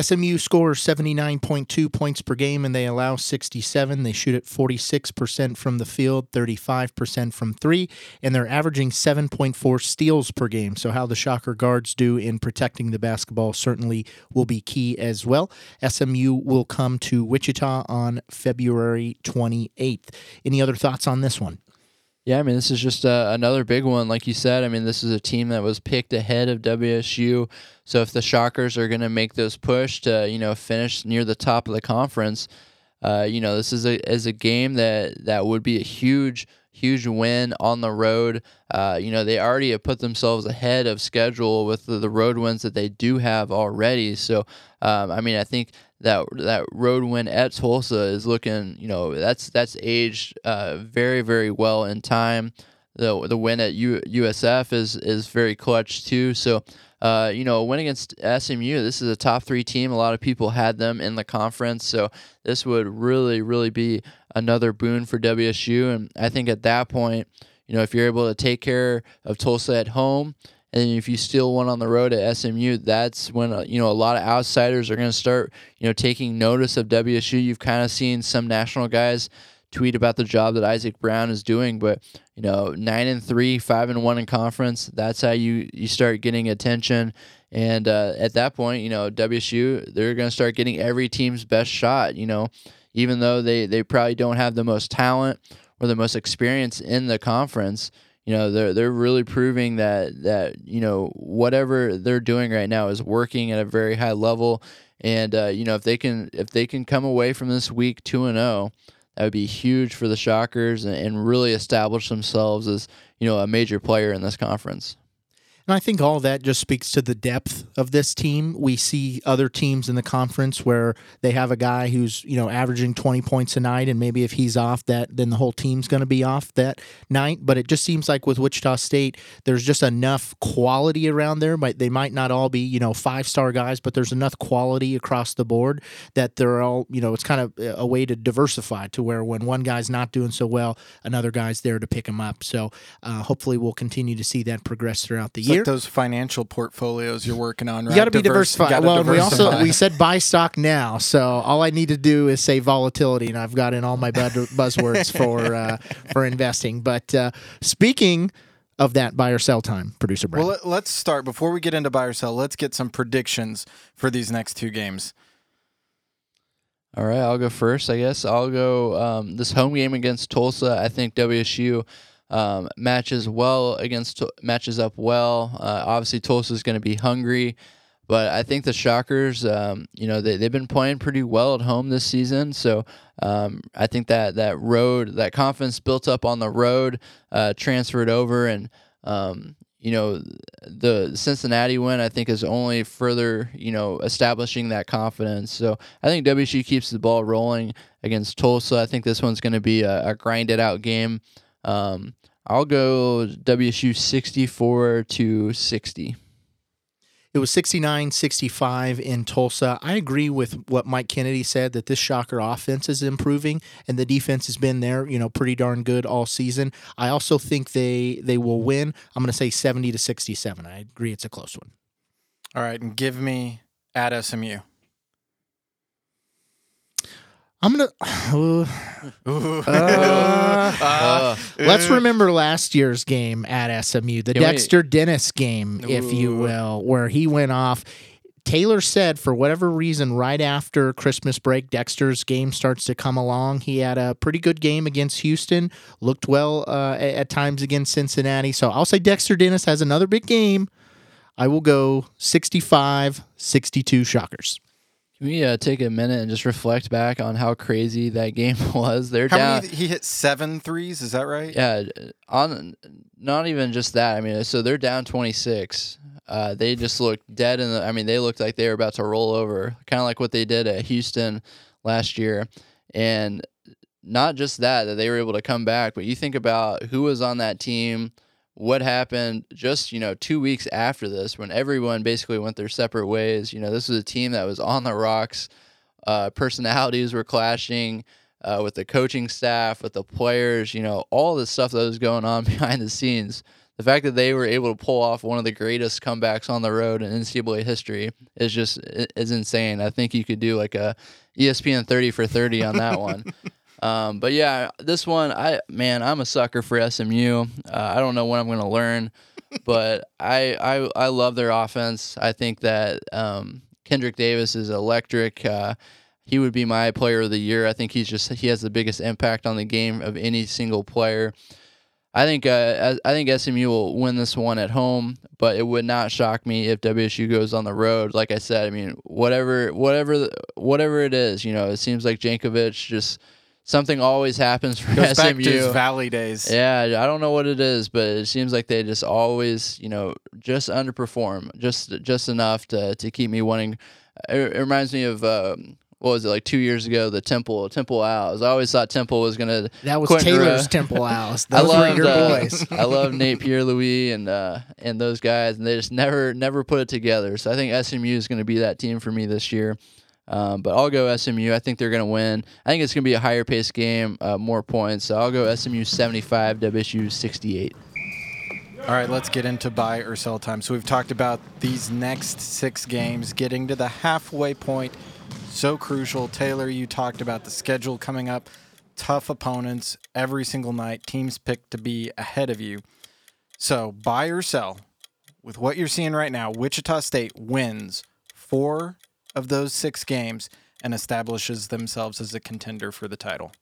[SPEAKER 1] SMU scores 79.2 points per game and they allow 67. They shoot at 46% from the field, 35% from three, and they're averaging 7.4 steals per game. So, how the Shocker guards do in protecting the basketball certainly will be key as well. SMU will come to Wichita on February 28th. Any other thoughts on this one?
[SPEAKER 3] Yeah, I mean, this is just uh, another big one. Like you said, I mean, this is a team that was picked ahead of WSU. So if the Shockers are going to make those push to, you know, finish near the top of the conference, uh, you know, this is a is a game that that would be a huge huge win on the road. Uh, you know, they already have put themselves ahead of schedule with the, the road wins that they do have already. So, um, I mean, I think that that road win at Tulsa is looking, you know, that's that's aged uh, very very well in time. The the win at U, USF is is very clutch too. So, uh, you know, a win against SMU. This is a top three team. A lot of people had them in the conference, so this would really really be another boon for WSU. And I think at that point, you know, if you're able to take care of Tulsa at home and if you steal one on the road at SMU, that's when uh, you know a lot of outsiders are going to start you know taking notice of WSU. You've kind of seen some national guys tweet about the job that Isaac Brown is doing, but you know nine and three, five and one in conference. That's how you you start getting attention. And uh, at that point, you know WSU they're going to start getting every team's best shot. You know, even though they they probably don't have the most talent or the most experience in the conference you know they're they're really proving that that you know whatever they're doing right now is working at a very high level. And uh, you know if they can if they can come away from this week 2 and 0 that would be huge for the shockers and, and really establish themselves as you know a major player in this conference
[SPEAKER 1] I think all that just speaks to the depth of this team. We see other teams in the conference where they have a guy who's, you know, averaging 20 points a night and maybe if he's off that then the whole team's going to be off that night, but it just seems like with Wichita State there's just enough quality around there, but they might not all be, you know, five-star guys, but there's enough quality across the board that they're all, you know, it's kind of a way to diversify to where when one guy's not doing so well, another guy's there to pick him up. So, uh, hopefully we'll continue to see that progress throughout the year.
[SPEAKER 5] Like those financial portfolios you're working on, right?
[SPEAKER 1] You got to be diversified.
[SPEAKER 5] gotta
[SPEAKER 1] Well, and we also we said buy stock now, so all I need to do is say volatility, and I've got in all my bud- buzzwords for uh, for investing. But uh, speaking of that buy or sell time, producer Brad.
[SPEAKER 5] Well, let- let's start before we get into buy or sell. Let's get some predictions for these next two games.
[SPEAKER 3] All right, I'll go first. I guess I'll go um, this home game against Tulsa. I think WSU um, matches well against matches up well. Uh, obviously, Tulsa is going to be hungry, but I think the Shockers, um, you know, they they've been playing pretty well at home this season. So um, I think that that road, that confidence built up on the road, uh, transferred over, and um, you know, the Cincinnati win, I think, is only further, you know, establishing that confidence. So I think WSU keeps the ball rolling against Tulsa. I think this one's going to be a, a grinded out game. Um, I'll go WSU 64 to 60.
[SPEAKER 1] It was 69 65 in Tulsa. I agree with what Mike Kennedy said that this Shocker offense is improving and the defense has been there, you know, pretty darn good all season. I also think they they will win. I'm going to say 70 to 67. I agree it's a close one.
[SPEAKER 5] All right, and give me at SMU.
[SPEAKER 1] I'm going to Uh,
[SPEAKER 3] Uh,
[SPEAKER 1] Let's remember last year's game at SMU, the
[SPEAKER 3] we-
[SPEAKER 1] Dexter Dennis game, if you will, where he went off. Taylor said, for whatever reason, right after Christmas break, Dexter's game starts to come along. He had a pretty good game against Houston, looked well uh, at, at times against Cincinnati. So I'll say Dexter Dennis has another big game. I will go 65 62 Shockers.
[SPEAKER 3] We uh, take a minute and just reflect back on how crazy that game was? They're
[SPEAKER 5] How
[SPEAKER 3] down.
[SPEAKER 5] many? He hit seven threes. Is that right?
[SPEAKER 3] Yeah, on not even just that. I mean, so they're down 26. Uh, they just looked dead in the. I mean, they looked like they were about to roll over, kind of like what they did at Houston last year. And not just that that they were able to come back, but you think about who was on that team, what happened just you know two weeks after this when everyone basically went their separate ways. You know, this was a team that was on the rocks. Uh, personalities were clashing uh, with the coaching staff, with the players, you know, all the stuff that was going on behind the scenes. The fact that they were able to pull off one of the greatest comebacks on the road in NCAA history is just is insane. I think you could do like a ESPN 30 for 30 on that one. Um, but yeah, this one, I man, I'm a sucker for SMU. Uh, I don't know when I'm going to learn, but I, I I love their offense. I think that um, Kendrick Davis is electric. Uh, he would be my player of the year. I think he's just he has the biggest impact on the game of any single player. I think uh, I think SMU will win this one at home, but it would not shock me if WSU goes on the road. Like I said, I mean, whatever, whatever, whatever it is, you know, it seems like Jankovich just something always happens for
[SPEAKER 5] Goes back
[SPEAKER 3] SMU.
[SPEAKER 5] to his Valley days.
[SPEAKER 3] Yeah, I don't know what it is, but it seems like they just always, you know, just underperform, just just enough to to keep me wanting. It, it reminds me of um, what was it like two years ago? The Temple Temple Owls. I always thought Temple was gonna.
[SPEAKER 1] That was
[SPEAKER 3] Quentin
[SPEAKER 1] Taylor's
[SPEAKER 3] Rowe.
[SPEAKER 1] Temple Owls.
[SPEAKER 3] I
[SPEAKER 1] Those were
[SPEAKER 3] love
[SPEAKER 1] your boys.
[SPEAKER 3] I love Nate Pierre Louis and uh, and those guys, and they just never never put it together. So I think SMU is going to be that team for me this year. Um, but I'll go SMU. I think they're going to win. I think it's going to be a higher paced game, uh, more points. So I'll go SMU 75, WSU 68.
[SPEAKER 5] All right, let's get into buy or sell time. So we've talked about these next six games, getting to the halfway point. So crucial. Taylor, you talked about the schedule coming up. Tough opponents every single night. Teams picked to be ahead of you. So buy or sell. With what you're seeing right now, Wichita State wins four of those six games and establishes themselves as a contender for the title.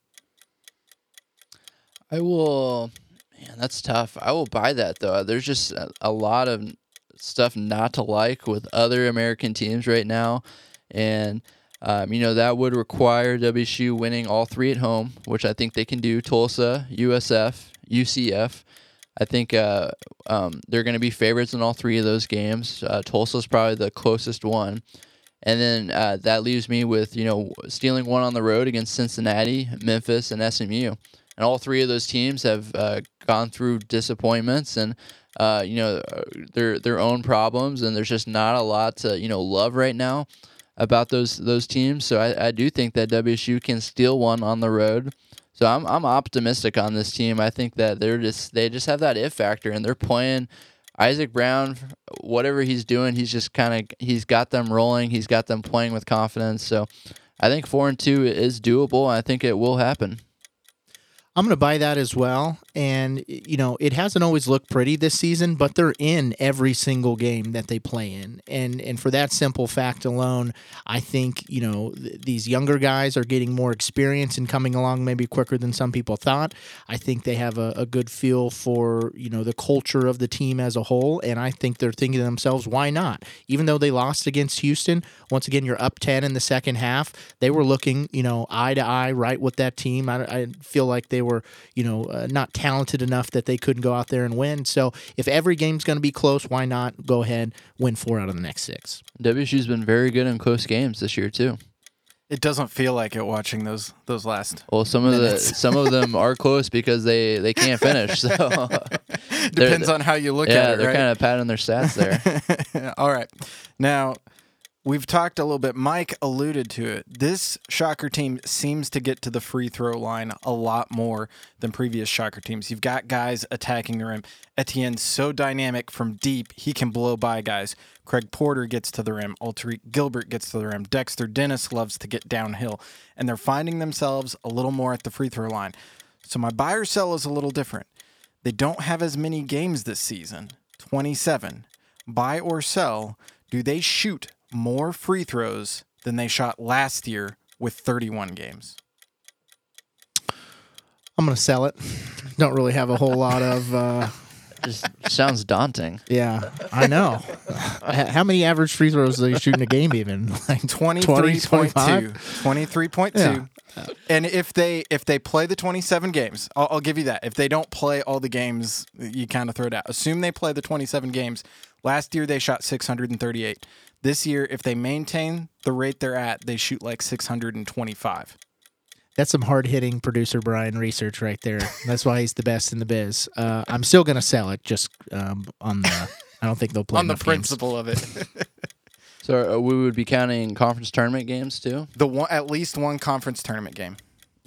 [SPEAKER 3] I will. Man, That's tough. I will buy that though. There's just a, a lot of stuff not to like with other American teams right now, and um, you know that would require WSU winning all three at home, which I think they can do. Tulsa, USF, UCF. I think uh, um, they're going to be favorites in all three of those games. Uh, Tulsa's probably the closest one. And then uh, that leaves me with, you know, stealing one on the road against Cincinnati, Memphis, and SMU. And all three of those teams have uh, gone through disappointments and, uh, you know, their their own problems. And there's just not a lot to, you know, love right now about those those teams. So I, I do think that WSU can steal one on the road. So I'm I'm optimistic on this team. I think that they're just they just have that if factor and they're playing Isaac Brown, whatever he's doing, he's just kind of he's got them rolling. He's got them playing with confidence. So I think four and two is doable. I think it will happen.
[SPEAKER 1] I'm going to buy that as well. And, you know, it hasn't always looked pretty this season, but they're in every single game that they play in. And and for that simple fact alone, I think, you know, th- these younger guys are getting more experience and coming along maybe quicker than some people thought. I think they have a, a good feel for, you know, the culture of the team as a whole. And I think they're thinking to themselves, why not? Even though they lost against Houston, once again, you're up 10 in the second half. They were looking, you know, eye to eye right with that team. I, I feel like they were, you know, uh, not talented enough that they couldn't go out there and win. So if every game's going to be close, why not go ahead win four out of the next six?
[SPEAKER 3] WSU's been very good in close games this year too.
[SPEAKER 5] It doesn't feel like it watching those those last.
[SPEAKER 3] Well, some of
[SPEAKER 5] minutes.
[SPEAKER 3] the some of them are close because they they can't finish. So
[SPEAKER 5] Depends on how you look
[SPEAKER 3] yeah,
[SPEAKER 5] at it.
[SPEAKER 3] Yeah, they're
[SPEAKER 5] right?
[SPEAKER 3] kind of padding their stats there.
[SPEAKER 5] All right. Now, we've talked a little bit. Mike alluded to it. This Shocker team seems to get to the free throw line a lot more than previous Shocker teams. You've got guys attacking the rim. Etienne's so dynamic from deep, he can blow by guys. Craig Porter gets to the rim. Alterique Gilbert gets to the rim. Dexter Dennis loves to get downhill. And they're finding themselves a little more at the free throw line. So my buy or sell is a little different. They don't have as many games this season 27. Buy or sell, do they shoot more free throws than they shot last year with 31 games?
[SPEAKER 1] I'm going to sell it. Don't really have a whole lot of. Uh,
[SPEAKER 3] Just sounds daunting.
[SPEAKER 1] yeah, I know. How many average free throws do they shoot in a game? Even like 20,
[SPEAKER 5] 23.2
[SPEAKER 1] 25?
[SPEAKER 5] 23.2 and if they if they play the 27 games I'll, I'll give you that if they don't play all the games you kind of throw it out assume they play the 27 games last year they shot 638 this year if they maintain the rate they're at they shoot like 625
[SPEAKER 1] That's some hard hitting producer Brian research right there. That's why he's the best in the biz. Uh, I'm still gonna sell it just um, on the. I don't think they'll play
[SPEAKER 5] on the
[SPEAKER 1] enough games.
[SPEAKER 5] principle of it
[SPEAKER 3] So uh, we would be counting conference tournament games too.
[SPEAKER 5] the one at least one conference tournament game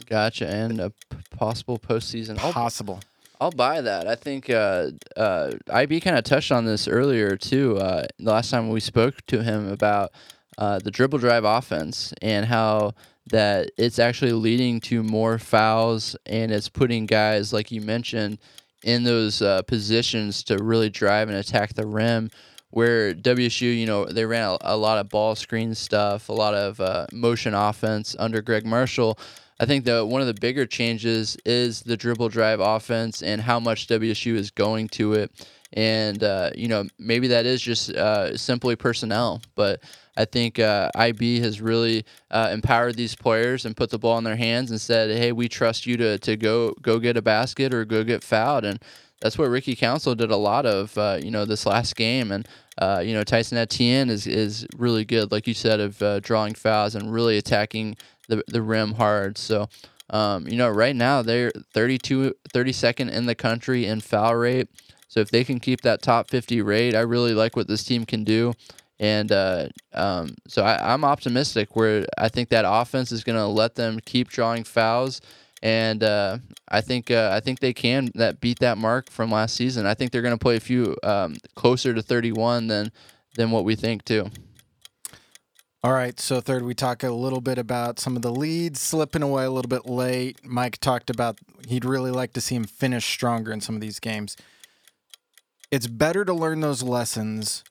[SPEAKER 3] Gotcha, and a p- possible postseason. I'll,
[SPEAKER 5] possible
[SPEAKER 3] I'll buy that. I think uh, uh, IB kind of touched on this earlier too. Uh, the last time we spoke to him about uh, the dribble drive offense and how that it's actually leading to more fouls and it's putting guys like you mentioned in those uh, positions to really drive and attack the rim. Where WSU, you know, they ran a, a lot of ball screen stuff, a lot of uh, motion offense under Gregg Marshall. I think that one of the bigger changes is the dribble drive offense and how much WSU is going to it. And uh, you know, maybe that is just uh, simply personnel, but I think uh, IB has really uh, empowered these players and put the ball in their hands and said, "Hey, we trust you to to go go get a basket or go get fouled." And that's what Ricky Council did a lot of, uh, you know, this last game. And uh, you know, Tyson Etienne is is really good, like you said, of uh, drawing fouls and really attacking the the rim hard. So. Um, you know, right now they're 32, 32nd in the country in foul rate. So if they can keep that top 50 rate, I really like what this team can do. And uh, um, so I, I'm optimistic where I think that offense is going to let them keep drawing fouls. And uh, I think uh, I think they can that beat that mark from last season. I think they're going to play a few um, closer to 31 than than what we think too.
[SPEAKER 5] All right, so third, we talk a little bit about some of the leads slipping away a little bit late. Mike talked about he'd really like to see him finish stronger in some of these games. It's better to learn those lessons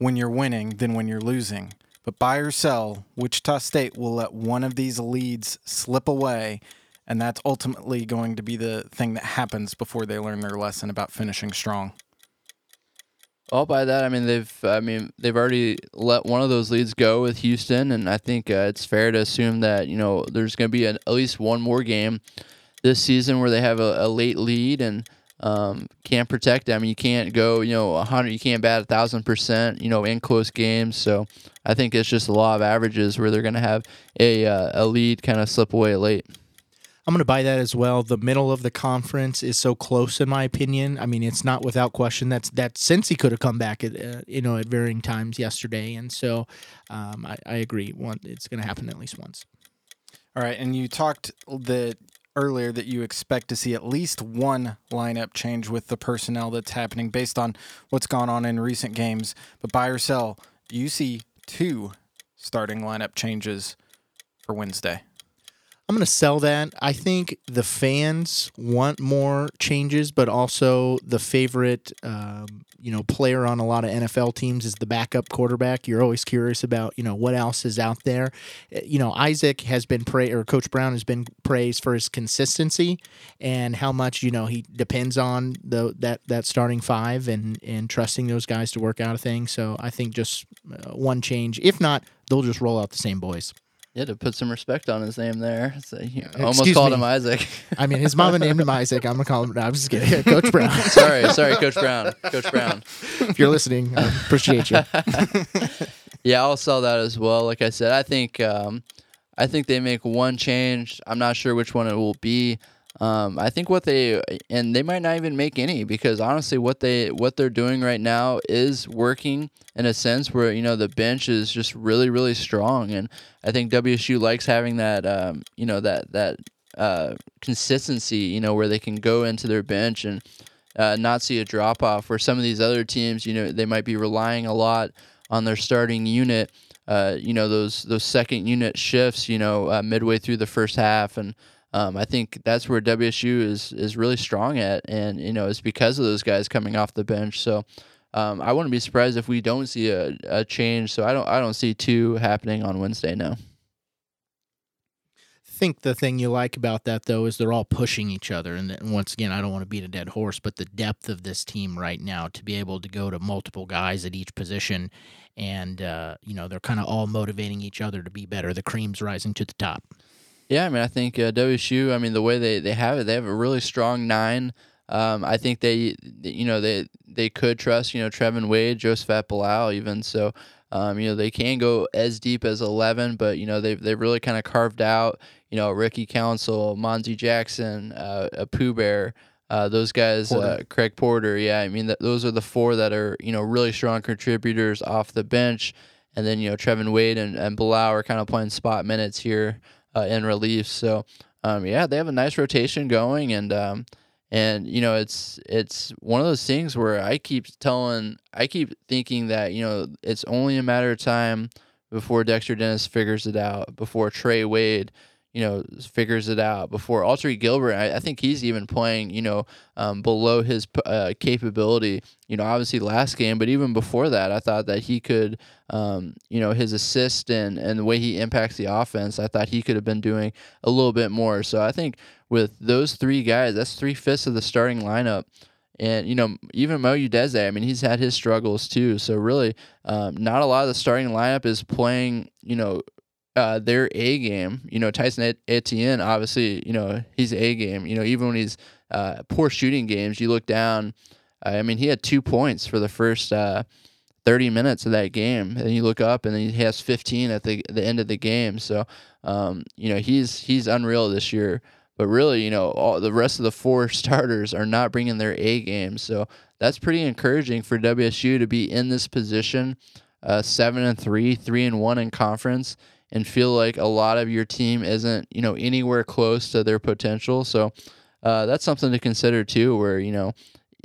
[SPEAKER 5] when you're winning than when you're losing. But buy or sell, Wichita State will let one of these leads slip away, and that's ultimately going to be the thing that happens before they learn their lesson about finishing strong.
[SPEAKER 3] All by that, I mean they've, I mean they've already let one of those leads go with Houston, and I think uh, it's fair to assume that you know there's going to be an, at least one more game this season where they have a, a late lead and um, can't protect them. You can't go, you know, hundred. You can't bat a thousand percent, you know, in close games. So I think it's just a law of averages where they're going to have a uh, a lead kind of slip away late.
[SPEAKER 1] I'm going to buy that as well. The middle of the conference is so close, in my opinion. I mean, it's not without question that's that Cincy could have come back at uh, you know at varying times yesterday, and so um, I, I agree. One, it's going to happen at least once.
[SPEAKER 5] All right, and you talked that earlier that you expect to see at least one lineup change with the personnel that's happening based on what's gone on in recent games. But buy or sell, you see two starting lineup changes for Wednesday?
[SPEAKER 1] I'm going to sell that. I think the fans want more changes, but also the favorite, um, you know, player on a lot of NFL teams is the backup quarterback. You're always curious about, you know, what else is out there. Uh, you know, Isaac has been praised, or Coach Brown has been praised for his consistency and how much you know he depends on the that that starting five and and trusting those guys to work out a thing. So I think just uh, one change. If not, they'll just roll out the same boys.
[SPEAKER 3] Yeah, to put some respect on his name there. So almost Excuse called me. him Isaac.
[SPEAKER 1] I mean, his mama named him Isaac. I'm gonna call him. I'm just kidding. Coach Brown.
[SPEAKER 3] sorry, sorry, Coach Brown. Coach Brown.
[SPEAKER 1] If you're listening, I appreciate you.
[SPEAKER 3] yeah, I'll sell that as well. Like I said, I think um, I think they make one change. I'm not sure which one it will be. Um, I think what they and they might not even make any because honestly, what they what they're doing right now is working in a sense where you know the bench is just really really strong, and I think WSU likes having that um, you know that that uh, consistency, you know, where they can go into their bench and uh, not see a drop off. Where some of these other teams, you know, they might be relying a lot on their starting unit. Uh, you know those those second unit shifts, you know, uh, midway through the first half, and um, I think that's where WSU is is really strong at, and you know it's because of those guys coming off the bench. So um, I wouldn't be surprised if we don't see a, a change. So I don't I don't see two happening on Wednesday now.
[SPEAKER 1] I think the thing you like about that though is they're all pushing each other, and once again, I don't want to beat a dead horse, but the depth of this team right now to be able to go to multiple guys at each position, and uh, you know they're kind of all motivating each other to be better. The cream's rising to the top.
[SPEAKER 3] Yeah, I mean, I think uh, WSU. I mean, the way they, they have it, they have a really strong nine. Um, I think they, you know, they they could trust, you know, Trevin Wade, Josaphat Bilau, even so. Um, you know, they can go as deep as eleven, but you know they've they've really kind of carved out, you know, Ricky Council, Monzie Jackson, uh, a Pooh Bear. Uh, those guys. Uh, Craig Porter, yeah, I mean, th- those are the four that are, you know, really strong contributors off the bench. And then, you know, Trevin Wade and, and Bilal are kind of playing spot minutes here uh, in relief. So um, yeah, they have a nice rotation going, and um, and you know it's it's one of those things where I keep telling, I keep thinking that you know it's only a matter of time before Dexter Dennis figures it out, before Trey Wade you know, figures it out before Alterique Gilbert. I, I, think he's even playing, you know, um, below his uh, capability. You know, obviously last game, but even before that, I thought that he could, um, you know, his assist and and the way he impacts the offense, I thought he could have been doing a little bit more. So I think with those three guys, that's three fifths of the starting lineup. And you know, even Mo Udeze, I mean, he's had his struggles too. So really, um, not a lot of the starting lineup is playing, you know, uh, their A game. You know, Tyson Etienne, obviously, you know, he's A game. You know, even when he's uh, poor shooting games, you look down. Uh, I mean, he had two points for the first uh, 30 minutes of that game, and you look up, and he has 15 at the the end of the game. So, um, you know, he's he's unreal this year. But really, you know, all the rest of the four starters are not bringing their A game. So that's pretty encouraging for WSU to be in this position, uh, seven and three, three and one in conference and feel like a lot of your team isn't, you know, anywhere close to their potential. So uh, that's something to consider too, where, you know,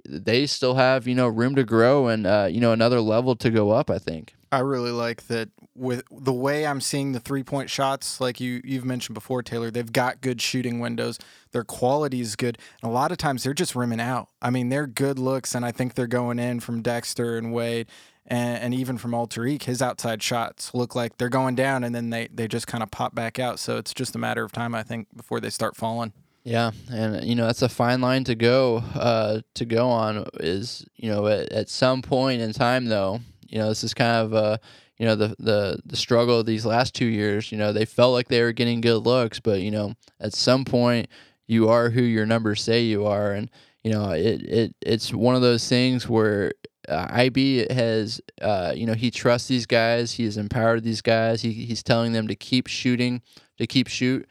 [SPEAKER 3] they still have, you know, room to grow and, uh, you know, another level to go up, I think.
[SPEAKER 5] I really like that with the way I'm seeing the three point shots, like you you've mentioned before, Taylor. They've got good shooting windows. Their quality is good. And a lot of times they're just rimming out. I mean, they're good looks, and I think they're going in from Dexter and Wade and, and even from Alterique, his outside shots look like they're going down, and then they they just kind of pop back out. So it's just a matter of time, I think, before they start falling.
[SPEAKER 3] Yeah, and you know that's a fine line to go uh, to go on. Is you know at, at some point in time though, you know this is kind of uh, you know the the the struggle of these last two years. You know they felt like they were getting good looks, but you know at some point you are who your numbers say you are, and you know it it it's one of those things where uh, IB has, uh, you know, he trusts these guys. He has empowered these guys. He, he's telling them to keep shooting, to keep shoot.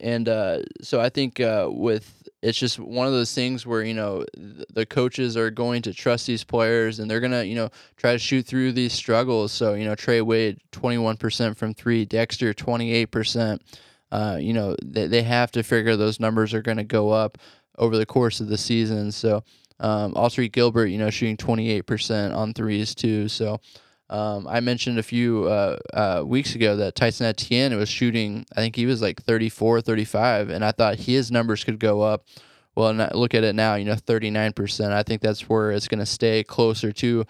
[SPEAKER 3] And uh, so I think uh, with it's just one of those things where you know the coaches are going to trust these players and they're gonna you know try to shoot through these struggles. So you know Trey Wade twenty one percent from three, Dexter twenty eight percent. Uh, you know they they have to figure those numbers are to go up over the course of the season. So um, Gilbert, you know, shooting 28% on threes too. So um, I mentioned a few uh, uh, weeks ago that Tyson Etienne was shooting, I think he was like 34, 35, and I thought his numbers could go up. Well, look at it now, you know, 39%. I think that's where it's going to stay closer to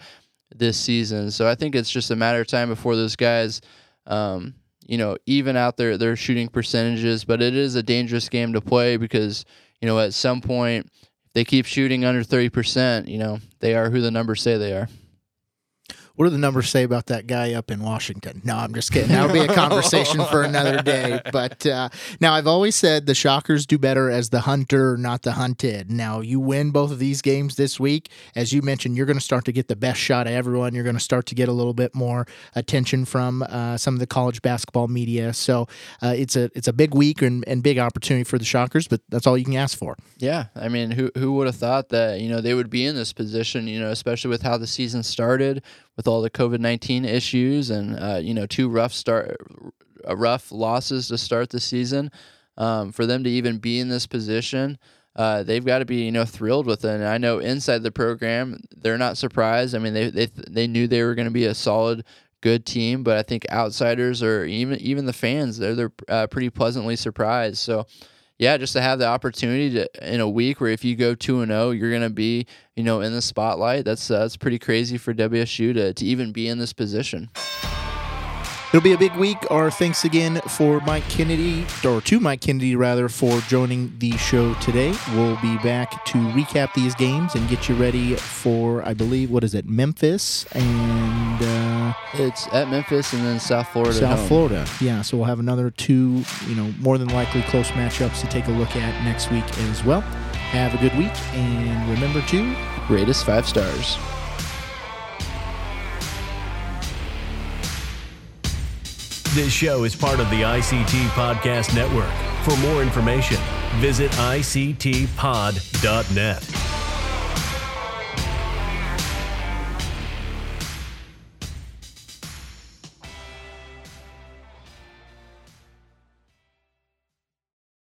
[SPEAKER 3] this season. So I think it's just a matter of time before those guys, um, you know, even out there their shooting percentages. But it is a dangerous game to play because, you know, at some point – they keep shooting under 30%, you know, they are who the numbers say they are.
[SPEAKER 1] What do the numbers say about that guy up in Washington? No, I'm just kidding. That'll be a conversation for another day. But uh, now, I've always said the Shockers do better as the hunter, not the hunted. Now, you win both of these games this week. As you mentioned, you're going to start to get the best shot of everyone. You're going to start to get a little bit more attention from uh, some of the college basketball media. So uh, it's a it's a big week and, and big opportunity for the Shockers, but that's all you can ask for.
[SPEAKER 3] Yeah, I mean, who who would have thought that you know they would be in this position? You know, especially with how the season started with all the COVID nineteen issues and uh, you know two rough start, rough losses to start the season. Um, for them to even be in this position, uh, they've got to be you know thrilled with it. And I know inside the program, they're not surprised. I mean, they they they knew they were going to be a solid, good team, but I think outsiders or even even the fans, they're they're uh, pretty pleasantly surprised. So yeah, just to have the opportunity to in a week where if you go two and zero, oh, you're gonna be you know in the spotlight. That's uh, that's pretty crazy for WSU to to even be in this position.
[SPEAKER 1] It'll be a big week. Our thanks again for Mike Kennedy, or to Mike Kennedy rather, for joining the show today. We'll be back to recap these games and get you ready for, I believe, what is it, Memphis and uh,
[SPEAKER 3] it's at Memphis and then South Florida.
[SPEAKER 1] South Florida, yeah. So we'll have another two, you know, more than likely close matchups to take a look at next week as well. Have a good week and remember to
[SPEAKER 3] rate us five stars.
[SPEAKER 2] This show is part of the ICT Podcast Network. For more information, visit ICTPod.net.